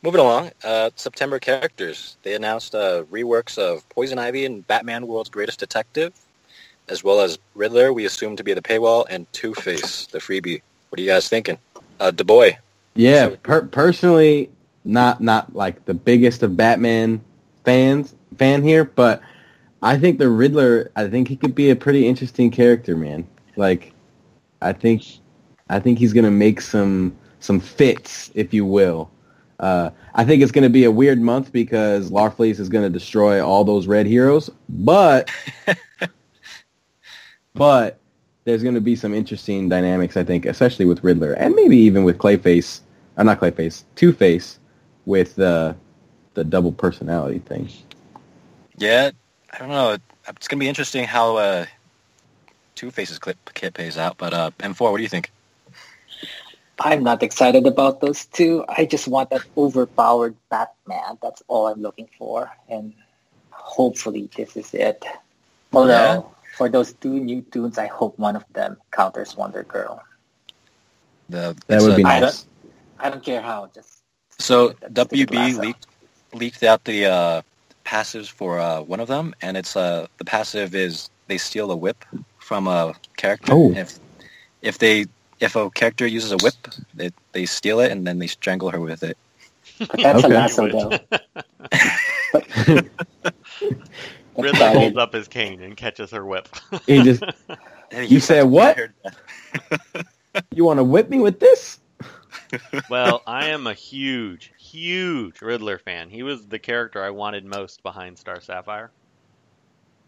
moving along. Uh, September characters. They announced uh, reworks of Poison Ivy and Batman World's Greatest Detective, as well as Riddler, we assume to be the paywall, and Two-Face, the freebie. What are you guys thinking? Uh, DeBoy. Yeah, per- personally, not not like the biggest of Batman fans fan here, but I think the Riddler. I think he could be a pretty interesting character, man. Like, I think, I think he's gonna make some some fits, if you will. Uh, I think it's gonna be a weird month because Larfleeze is gonna destroy all those red heroes, but but there's going to be some interesting dynamics, I think, especially with Riddler, and maybe even with Clayface, uh, not Clayface, Two Face, with the the double personality thing. Yeah, I don't know. It's going to be interesting how uh, Two-Face's clip kit pays out. But uh, M4, what do you think? I'm not excited about those two. I just want that overpowered Batman. That's all I'm looking for, and hopefully this is it. Although Yeah. For those two new tunes, I hope one of them counters Wonder Girl. The, That would a- be I nice. I don't care how. Just So WB lasso. leaked leaked out the uh, passives for uh, one of them, and it's uh, the passive is they steal a whip from a character. Oh. If if they if a character uses a whip, they they steal it and then they strangle her with it. but that's a Okay. lasso though. Riddler holds up his cane and catches her whip. He just, Hey, You said what? I heard that. you want to whip me with this? well, I am a huge, huge Riddler fan. He was the character I wanted most behind Star Sapphire.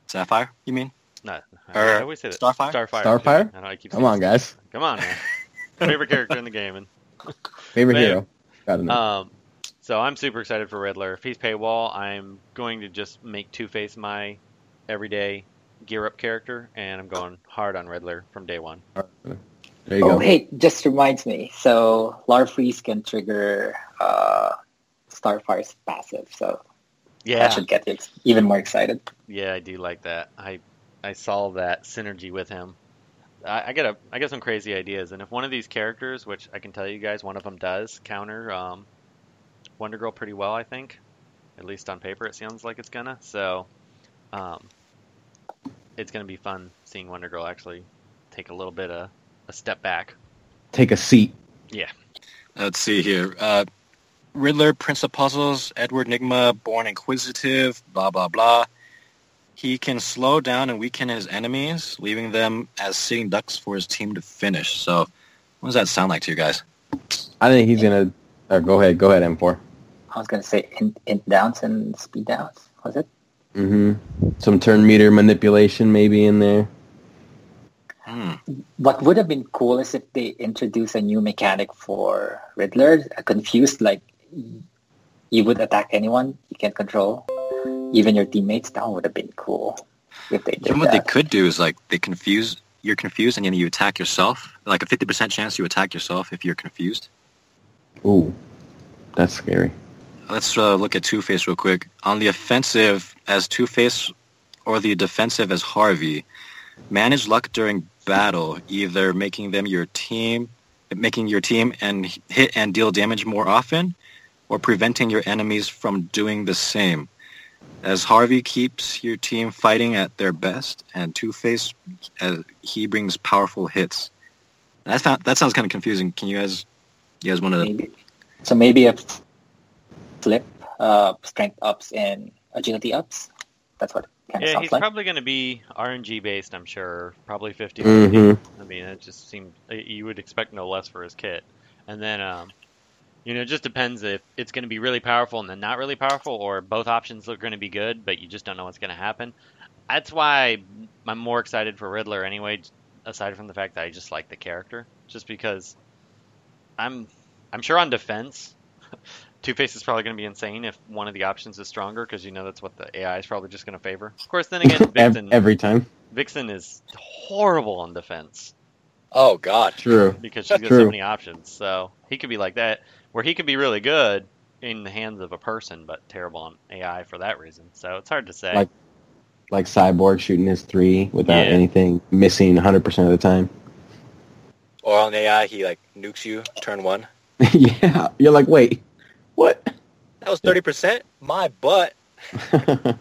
Sapphire, you mean? No, Or I always say that. Starfire? Starfire. Starfire? I know I keep Come on, guys. Come on, man. Favorite character in the game. And, Favorite Man. hero. Gotta know. um, so I'm super excited for Riddler. If he's paywall, I'm going to just make Two Face my everyday gear up character, and I'm going hard on Riddler from day one. there you Oh, go. wait, just reminds me. So Larfleeze can trigger uh, Starfire's passive, so Yeah, that should get you even more excited. Yeah, I do like that. I I saw that synergy with him. I, I get a I get some crazy ideas, and if one of these characters, which I can tell you guys, one of them does counter um, Wonder Girl pretty well, I think. At least on paper, it sounds like it's gonna. So, um, it's gonna be fun seeing Wonder Girl actually take a little bit of a step back. Take a seat. Yeah. Let's see here. Uh, Riddler, Prince of Puzzles, Edward Nygma, Born Inquisitive, blah, blah, blah. He can slow down and weaken his enemies, leaving them as sitting ducks for his team to finish. So what does that sound like to you guys? I think he's gonna. Uh, go ahead. Go ahead, M4. I was going to say in, int downs and speed downs. Was it? Mm-hmm. Some turn meter manipulation maybe in there. Hmm. What would have been cool is if they introduce a new mechanic for Riddler, a confused, like you would attack anyone you can't control, even your teammates. That would have been cool if they did You know what they could do is like they confuse, you're confused and then you attack yourself. Like a 50% chance you attack yourself if you're confused. Ooh, that's scary. Let's uh, look at Two-Face real quick. On the offensive, as Two-Face or the defensive as Harvey. Manage luck during battle, either making them your team, making your team and hit and deal damage more often, or preventing your enemies from doing the same. As Harvey keeps your team fighting at their best, and Two-Face, as he brings powerful hits. That, found, that sounds kind of confusing. Can you guys, you guys want to? So maybe a flip, uh, strength ups and agility ups. That's what kind Yeah, sounds he's like. probably going to be RNG based, I'm sure. Probably 50 Mhm. I mean, it just seemed you would expect no less for his kit. And then, um, you know, it just depends if it's going to be really powerful and then not really powerful, or both options are going to be good, but you just don't know what's going to happen. That's why I'm more excited for Riddler anyway, aside from the fact that I just like the character, just because I'm I'm sure on defense, Two Face is probably going to be insane if one of the options is stronger, because you know that's what the AI is probably just going to favor. Of course, then again, Vixen every time. Vixen is horrible on defense Oh God. True. because she's got True. so many options. So he could be like that, where he could be really good in the hands of a person, but terrible on AI for that reason. So it's hard to say. Like- Like Cyborg shooting his three without Yeah. anything missing 100% of the time. Or on AI, he like nukes you turn one. yeah. You're like, wait, what? That was thirty percent. My butt. I,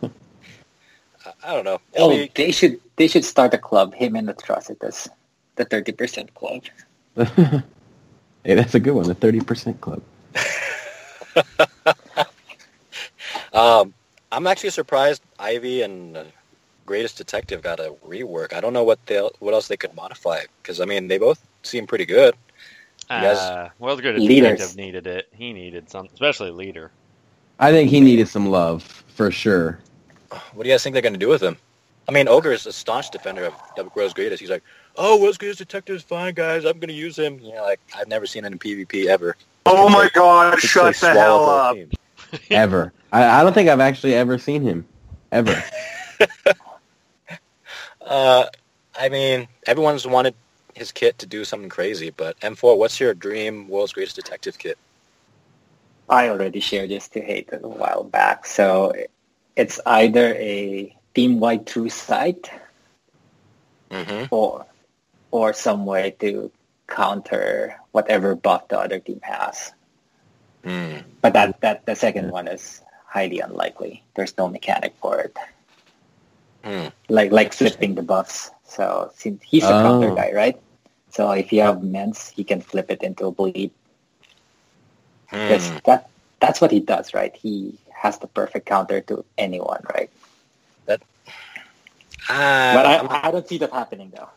I don't know. It'll Oh, be- they should they should start a club. Him and Atrocitus, the thirty percent club. hey, that's a good one. The 30% club. Um, I'm actually surprised Ivy and uh, Greatest Detective got a rework. I don't know what they what else they could modify because I mean they both seem pretty good. You guys- uh, World's Greatest Leaders. Detective needed it. He needed some, especially leader. I think he needed some love for sure. What do you guys think they're going to do with him? I mean, Ogre is a staunch defender of, of World's Greatest. He's like, oh, World's Greatest Detective is fine, guys. I'm going to use him. You know, like I've never seen him in PvP ever. Oh my god, shut like the hell up. Ever. I, I don't think I've actually ever seen him. Ever. Uh, I mean, everyone's wanted his kit to do something crazy, but M4, what's your dream World's Greatest Detective kit? I already shared this to Hayden a while back. So it's either a team-wide true sight Mm-hmm. or or some way to counter whatever buff the other team has. Mm. But that, that the second one is highly unlikely. There's no mechanic for it. Hmm. Like like flipping the buffs. So since he's a Oh. counter guy, right? So if you have mints, he can flip it into a bleed. That's Hmm. that that's what he does, right? He has the perfect counter to anyone, right? Ah, but I'm- I, I don't see that happening though.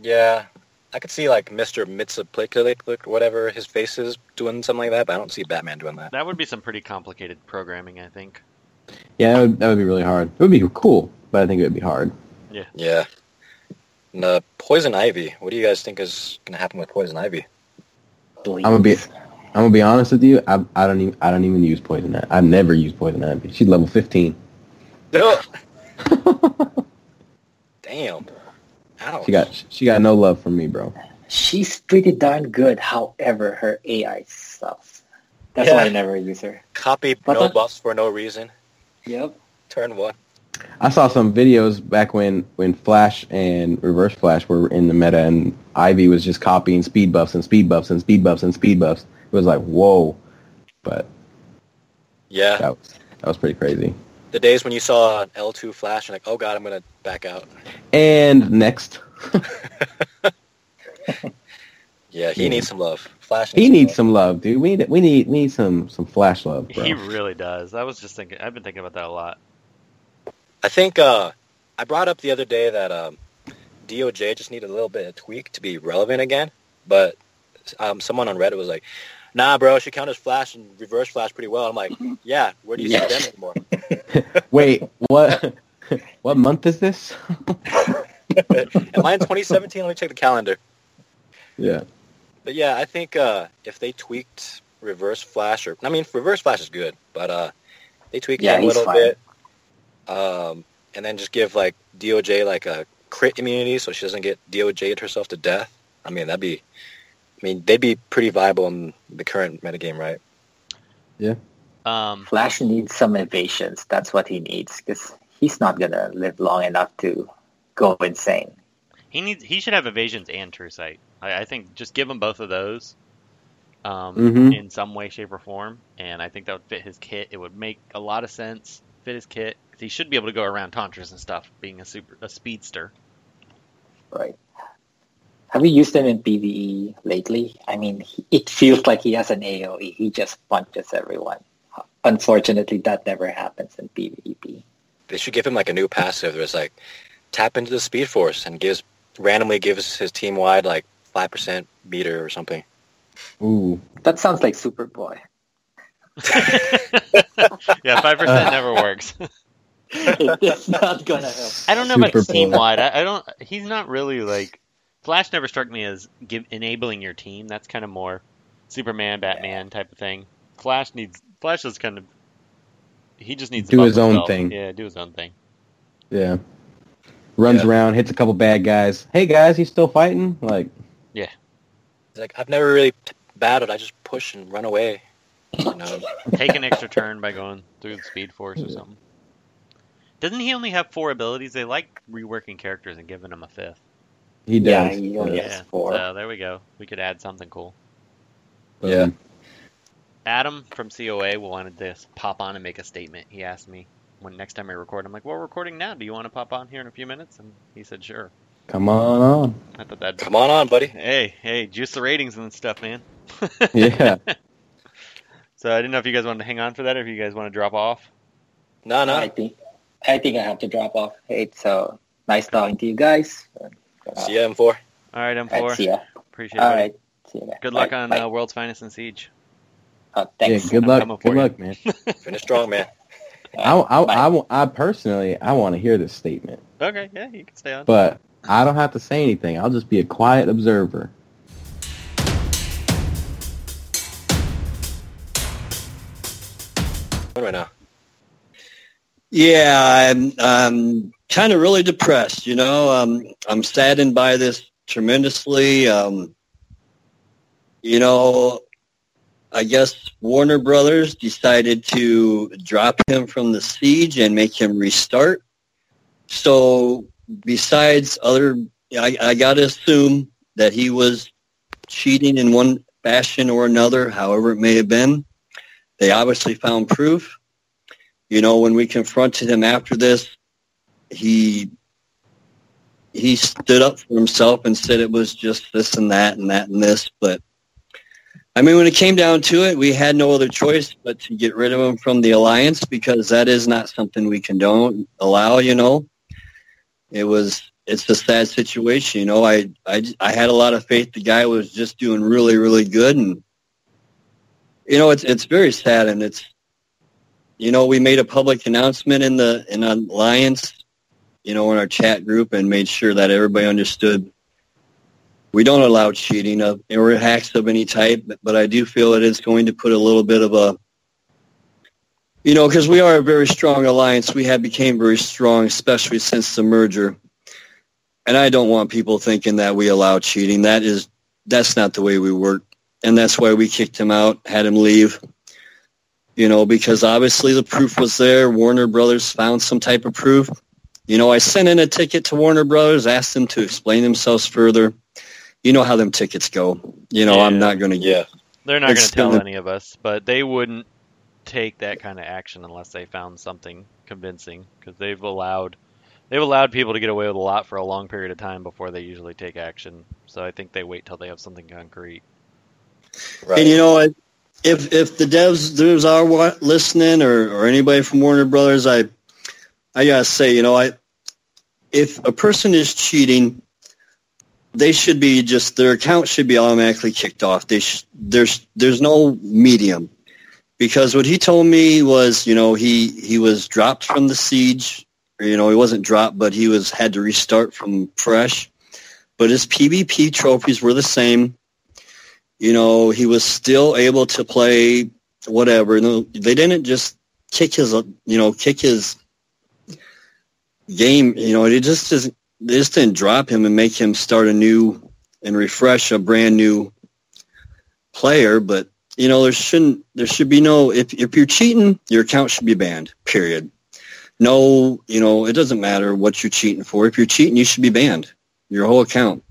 yeah, I could see like Mr. Mitsaplikalik, whatever his face is, doing something like that, but I don't see Batman doing that. That would be some pretty complicated programming, I think. Yeah, that would, that would be really hard. It would be cool, but I think it would be hard. Yeah. Yeah. And, uh, Poison Ivy. What do you guys think is going to happen with Poison Ivy? Bleeds. I'm gonna be I'm gonna be honest with you. I, I don't even I don't even use poison ivy. I've never used poison ivy. She's level 15. Damn. Ouch. She got she got no love from me, bro. She's pretty darn good. However, her AI sucks. That's Yeah. why I never use her. Copy But no that- buffs for no reason. Yep. Turn one. I saw some videos back when when Flash and Reverse Flash were in the meta, and Ivy was just copying speed buffs and speed buffs and speed buffs and speed buffs. It was like whoa, but Yeah. that was that was pretty crazy. The days when you saw an L2 flash and like, oh god, I'm going to back out. And next, Yeah, he Yeah. needs some love. Flash he some needs love. some love, dude. We need we need we need some some Flash love, bro. He really does. I was just thinking. I've been thinking about that a lot. I think uh, I brought up the other day that um, DOJ just needed a little bit of tweak to be relevant again, but um, someone on Reddit was like, "Nah, bro, she counted Flash and Reverse Flash pretty well." I'm like, "Yeah, where do you Yeah. see them anymore?" Wait, what? what month is this? Am I in 2017? Let me check the calendar. yeah. But yeah, I think uh, if they tweaked Reverse Flash, or I mean, Reverse Flash is good, but uh, they tweaked Yeah, it a little fine. bit, um, and then just give like DOJ like a crit immunity, so she doesn't get DOJ'd herself to death. I mean, that'd be, I mean, they'd be pretty viable in the current metagame, right? Yeah. Um, Flash needs some evasions. That's what he needs because he's not gonna live long enough to go insane. He needs. He should have evasions and true sight. I, I think just give him both of those, um, Mhm. in some way, shape, or form, and I think that would fit his kit. It would make a lot of sense. Fit his kit. 'Cause He should be able to go around taunters and stuff, being a super a speedster. Right. Have you used him in PvE lately? I mean, he, it feels like he has an AoE. He just punches everyone. Unfortunately, that never happens in PvP. They should give him like a new passive. There's like tap into the Speed Force and gives randomly gives his team wide like five percent meter or something. Ooh. That sounds like Superboy. yeah, five percent never works. it's not gonna help. I don't know about team wide. I, I don't. He's not really like Flash. Never struck me as give, enabling your team. That's kind of more Superman, Batman type of thing. Flash needs. Flash is kind of. He just needs to Do buff his own himself. thing. Yeah, do his own thing. Yeah. Runs Yeah. around, hits a couple bad guys. Hey guys, he's still fighting? Like, Yeah. like I've never really battled. I just push and run away. You know, Take an extra turn by going through the Speed Force or something. Doesn't he only have four abilities? They like reworking characters and giving him a fifth. he Yeah, does. he only Yeah. Yes, yeah. four. So there we go. We could add something cool. Yeah. Adam from COA wanted to pop on and make a statement. He asked me when next time I record. I'm like, "Well, we're recording now. Do you want to pop on here in a few minutes?" And he said, "Sure." Come on on. I thought that. come on, on, buddy. Hey, hey, juice the ratings and stuff, man. Yeah. So I didn't know if you guys wanted to hang on for that, or if you guys want to drop off. No, no. I think I think I have to drop off. Hey, so nice talking to you guys. Uh, See ya, M4. All right, all right, M4. see ya. Appreciate it. All buddy. right, see you guys. Good luck Bye, on bye. uh, World's Finest and Siege. Oh, yeah, good I'm luck. coming for Good you. luck, man. Finish strong, man. I, I, I, I personally, I want to hear this statement, Okay, yeah, you can stay on. but I don't have to say anything. I'll just be a quiet observer. What right now? Yeah, I'm I'm kind of really depressed. You know, um, I'm saddened by this tremendously. Um, you know, I guess Warner Brothers decided to drop him from the siege and make him restart. So, besides other, I, I got to assume that he was cheating in one fashion or another, however it may have been. They obviously found proof you know, when we confronted him after this, he he stood up for himself and said it was just this and that and that and this. But I mean, when it came down to it, we had no other choice but to get rid of him from the alliance because that is not something we condone allow. You know, it was it's a sad situation. You know, I I I had a lot of faith. The guy was just doing really really good, and you know, it's it's very sad and it's you know, we made a public announcement in the in Alliance, you know, in our chat group and made sure that everybody understood we don't allow cheating of or hacks of any type, but I do feel it is going to put a little bit of a you know, because we are a very strong alliance. We have became very strong, especially since the merger. And I don't want people thinking that we allow cheating. That is that's not the way we work. And that's why we kicked him out, had him leave you know, because obviously the proof was there. Warner Brothers found some type of proof. You know, I sent in a ticket to Warner Brothers, asked them to explain themselves further. You know how them tickets go. You know, I'm not going to Yeah. They're not going to tell still- any of us, but they wouldn't take that kind of action unless they found something convincing because they've allowed they've allowed people to get away with a lot for a long period of time before they usually take action. So I think they wait till they have something concrete. Right. And you know, I- if if the devs devs are listening or or anybody from Warner Brothers, I I gotta say, you know, I if a person is cheating, they should be just their account should be automatically kicked off. They sh- there's there's no medium because what he told me was, you know, he he was dropped from the siege. You know, he wasn't dropped, but he was had to restart from fresh. But his PvP trophies were the same you know, he was still able to play whatever. No, They didn't just kick his, you know, kick his game. You know, it just doesn't. They just didn't drop him and make him start a new and refresh a brand new player. But you know, there shouldn't. There should be no. If if you're cheating, your account should be banned. Period. no, you know, it doesn't matter what you're cheating for. If you're cheating, you should be banned, your whole account.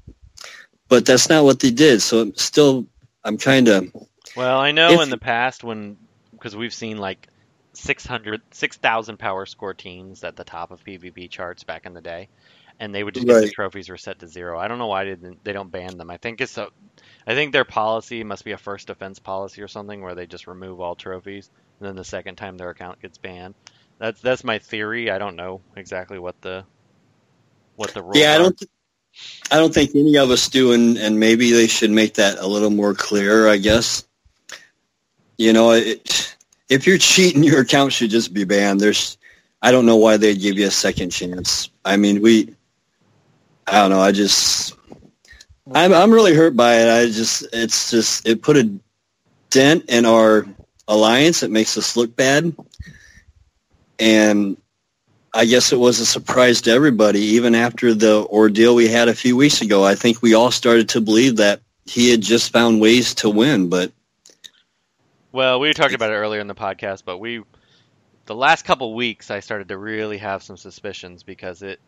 But that's not what they did. So I'm still, I'm kind of, Well, I know If- in the past when because we've seen like 600 6,000 power score teams at the top of PvP charts back in the day and they would just get the trophies were set to 0. I don't know why they didn't, they don't ban them. I think it's a I think their policy must be a first offense policy or something where they just remove all trophies and then the second time their account gets banned. That's that's my theory. I don't know exactly what the what the rules yeah, I don't, th- I don't think any of us do, and, and maybe they should make that a little more clear. I guess. You know, it, if you're cheating, your account should just be banned. There's, I don't know why they'd give you a second chance. I mean, we, I don't know. I just, I'm I'm really hurt by it. I just, it's just, it put a dent in our alliance. It makes us look bad, and I guess it was a surprise to everybody, even after the ordeal we had a few weeks ago. I think we all started to believe that he had just found ways to win, but Well, we talked about it earlier in the podcast, but we the last couple weeks I started to really have some suspicions because it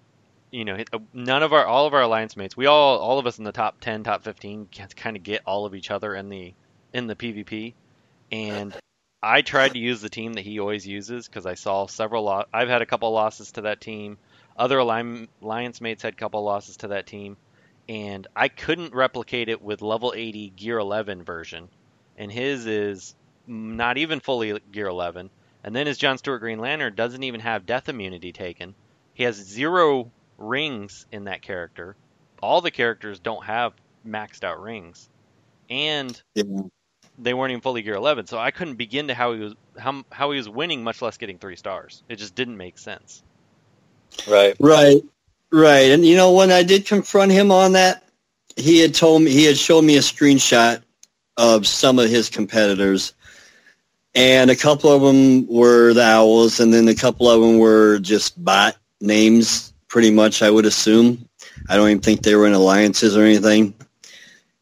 you know, uh, none of our all of our alliance mates, we all all of us in the top 10, top 15 can kind of get all of each other in the in the PvP and I tried to use the team that he always uses because I saw several lo- I've had a couple losses to that team. Other alliance mates had a couple losses to that team and I couldn't replicate it with level 80 gear 11 version. And his is not even fully gear 11. And then his John Stewart Green Lantern doesn't even have death immunity taken. He has zero rings in that character. All the characters don't have maxed out rings. And yeah. They weren't even fully gear 11, so I couldn't begin to how he was how, how he was winning, much less getting three stars. It just didn't make sense. Right. Right, right. And you know, when I did confront him on that, he had told me he had shown me a screenshot of some of his competitors, and a couple of them were the Owls, and then a couple of them were just bot names. Pretty much, I would assume. I don't even think they were in alliances or anything.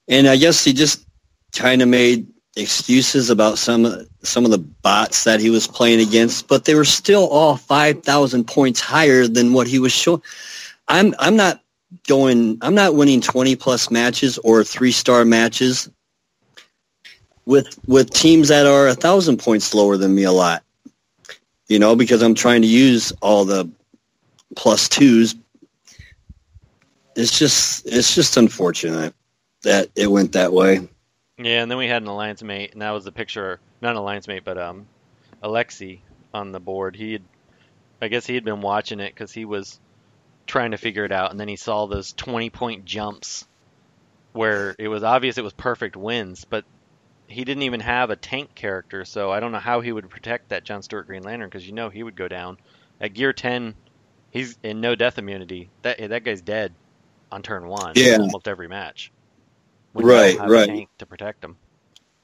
And I guess he just kind of made excuses about some some of the bots that he was playing against, but they were still all five thousand points higher than what he was showing. I'm I'm not going. I'm not winning twenty plus matches or three star matches with with teams that are a thousand points lower than me a lot. You know, because I'm trying to use all the plus twos. It's just it's just unfortunate that it went that way. Yeah, and then we had an alliance mate, and that was the picture, not an alliance mate, but um, Alexi on the board. He had, I guess he had been watching it because he was trying to figure it out, and then he saw those 20 point jumps where it was obvious it was perfect wins, but he didn't even have a tank character, so I don't know how he would protect that John Stewart Green Lantern because you know he would go down at gear 10. He's in no death immunity. That that guy's dead on turn one. Yeah. almost every match. When you don't Right, a right. tank to protect them.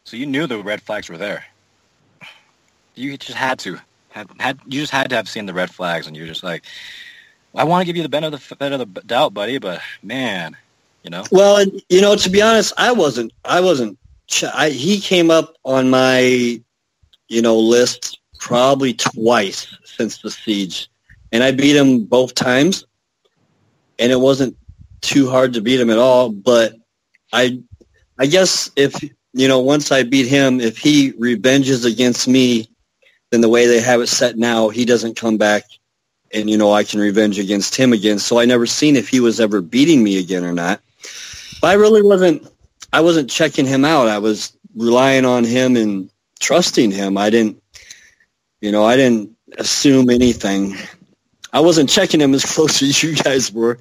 So you knew the red flags were there. You just had to. Had, had you just had to have seen the red flags, and you're just like, I want to give you the benefit of the, benefit of the doubt, buddy, but man, you know. Well, and, you know, to be honest, I wasn't. I wasn't. I, he came up on my, you know, list probably twice since the siege, and I beat him both times, and it wasn't too hard to beat him at all. But I, I guess if you know, once I beat him, if he revenges against me, then the way they have it set now, he doesn't come back and you know I can revenge against him again. So I never seen if he was ever beating me again or not. But I really wasn't. I wasn't checking him out. I was relying on him and trusting him. I didn't, you know, I didn't assume anything. I wasn't checking him as close as you guys were.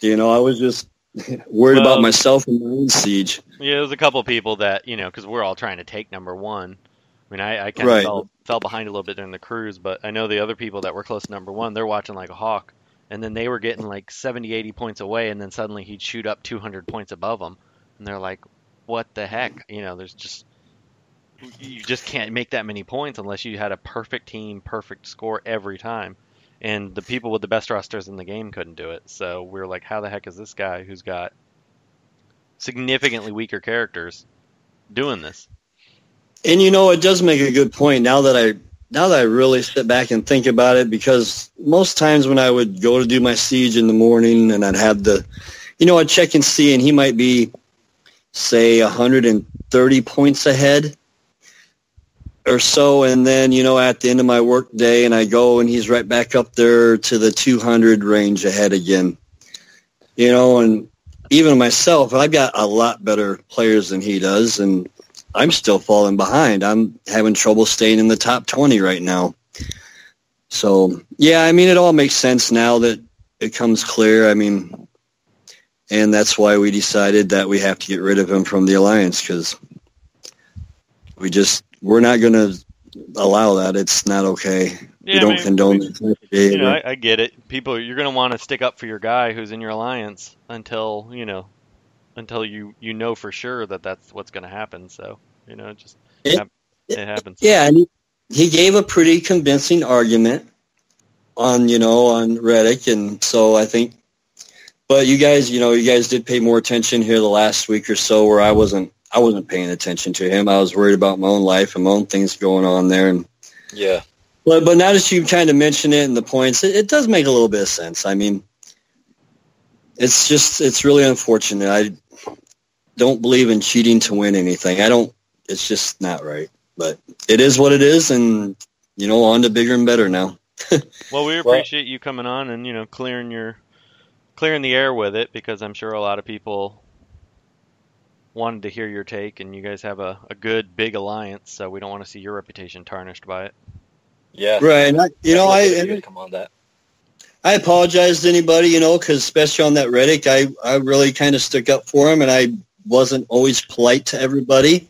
You know, I was just worried Well- about myself and my own siege. Yeah, there's a couple people that you know because we're all trying to take number one. I mean, I, I kind of Right. fell fell behind a little bit during the cruise, but I know the other people that were close to number one, they're watching like a hawk, and then they were getting like 70, 80 points away, and then suddenly he'd shoot up 200 points above them, and they're like, "What the heck?" You know, there's just you just can't make that many points unless you had a perfect team, perfect score every time. And the people with the best rosters in the game couldn't do it. So we are like, how the heck is this guy who's got significantly weaker characters doing this? And you know, it does make a good point. Now that I now that I really sit back and think about it, because most times when I would go to do my siege in the morning and I'd have the, you know, I'd check and see, and he might be, say, 130 points ahead or so, and then you know at the end of my work day, and I go and he's right back up there to the 200 range ahead again. You know, and even myself, I've got a lot better players than he does, and I'm still falling behind. I'm having trouble staying in the top 20 right now. So, yeah, I mean, it all makes sense now that it comes clear. I mean, and that's why we decided that we have to get rid of him from the alliance because we just we're not going to allow that. It's not okay. we don't I mean, condone we- You know. I, I get it. People, you're going to want to stick up for your guy who's in your alliance until you know, until you you know for sure that that's what's going to happen. So you know, just It- it happens. Yeah, and he, he gave a pretty convincing argument on you know on Reddit, and so I think. But you guys, you know, you guys did pay more attention here the last week or so, where I wasn't. I wasn't paying attention to him. I was worried about my own life and my own things going on there. And Yeah. but but now that you kind of mention it and the points, it, it does make a little bit of sense. I mean, it's just it's really unfortunate. I don't believe in cheating to win anything. I don't. It's just not right. But it is what it is, and you know, on to bigger and better now. Well, we Well- appreciate you coming on and you know clearing your clearing the air with it because I'm sure a lot of people wanted to hear your take, and you guys have a, a good big alliance, so we don't want to see your reputation tarnished by it. Yeah. Right. I, you know, Definitely I good come on that. I apologize to anybody, you know, because especially on that Reddit, I I really kind of stuck up for him, and I wasn't always polite to everybody.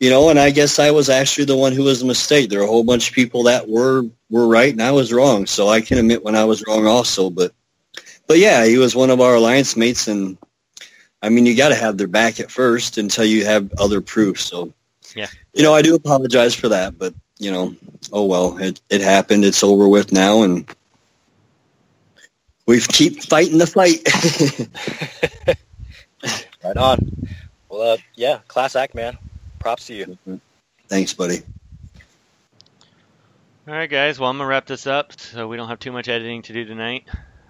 You know, and I guess I was actually the one who was a mistake. There are a whole bunch of people that were were right and I was wrong. So I can admit when I was wrong also. But but yeah, he was one of our alliance mates and I mean you gotta have their back at first until you have other proof. So Yeah. You know, I do apologize for that, but you know, oh well, it it happened, it's over with now and we keep fighting the fight. Right on. Well, uh, yeah, class act, man. Props to you. Thanks, buddy. All right, guys. Well, I'm gonna wrap this up so we don't have too much editing to do tonight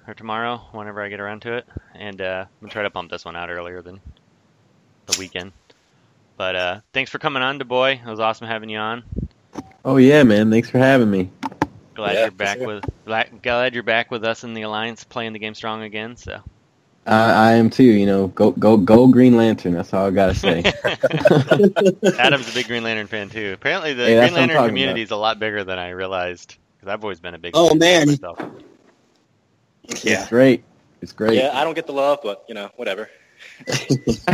or tomorrow, whenever I get around to it. And uh, I'm gonna try to pump this one out earlier than the weekend. But uh, thanks for coming on, DeBoy. It was awesome having you on. Oh yeah, man. Thanks for having me. Glad Yeah, you're back sure. with glad, glad you're back with us in the alliance, playing the game strong again. So I, I am too. You know, go go go Green Lantern. That's all I gotta say. Adam's a big Green Lantern fan too. Apparently, the Hey, Green Lantern talking community is a lot bigger than I realized. Because I've always been a big. Oh, Green man. fan myself. Yeah. It's great. It's great. Yeah, I don't get the love, but you know, whatever.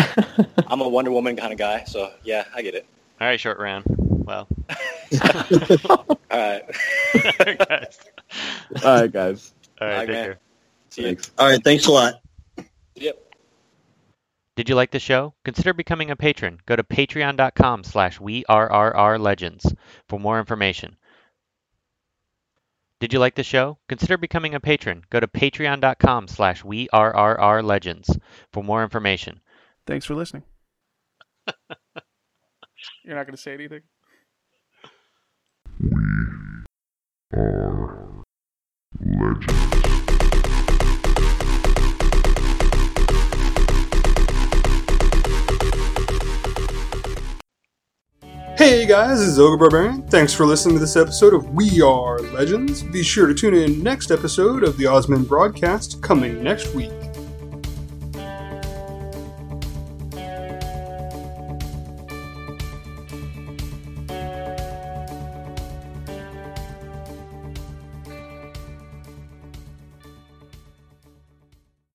I'm a Wonder Woman kind of guy, so yeah, I get it. All right, short round. Well, All right. guys. all right, guys. All right, Bye, take care. See you. Thanks. All right. Thanks a lot. Yep. Did you like the show? Consider becoming a patron. Go to patreon.com slash we legends for more information. Did you like the show? Consider becoming a patron. Go to patreon.com slash we are RR legends for more information. Thanks for listening. You're not going to say anything? We are legends. Hey guys, this is Ogre Barbarian. Thanks for listening to this episode of We Are Legends. Be sure to tune in next episode of the Osmond broadcast coming next week.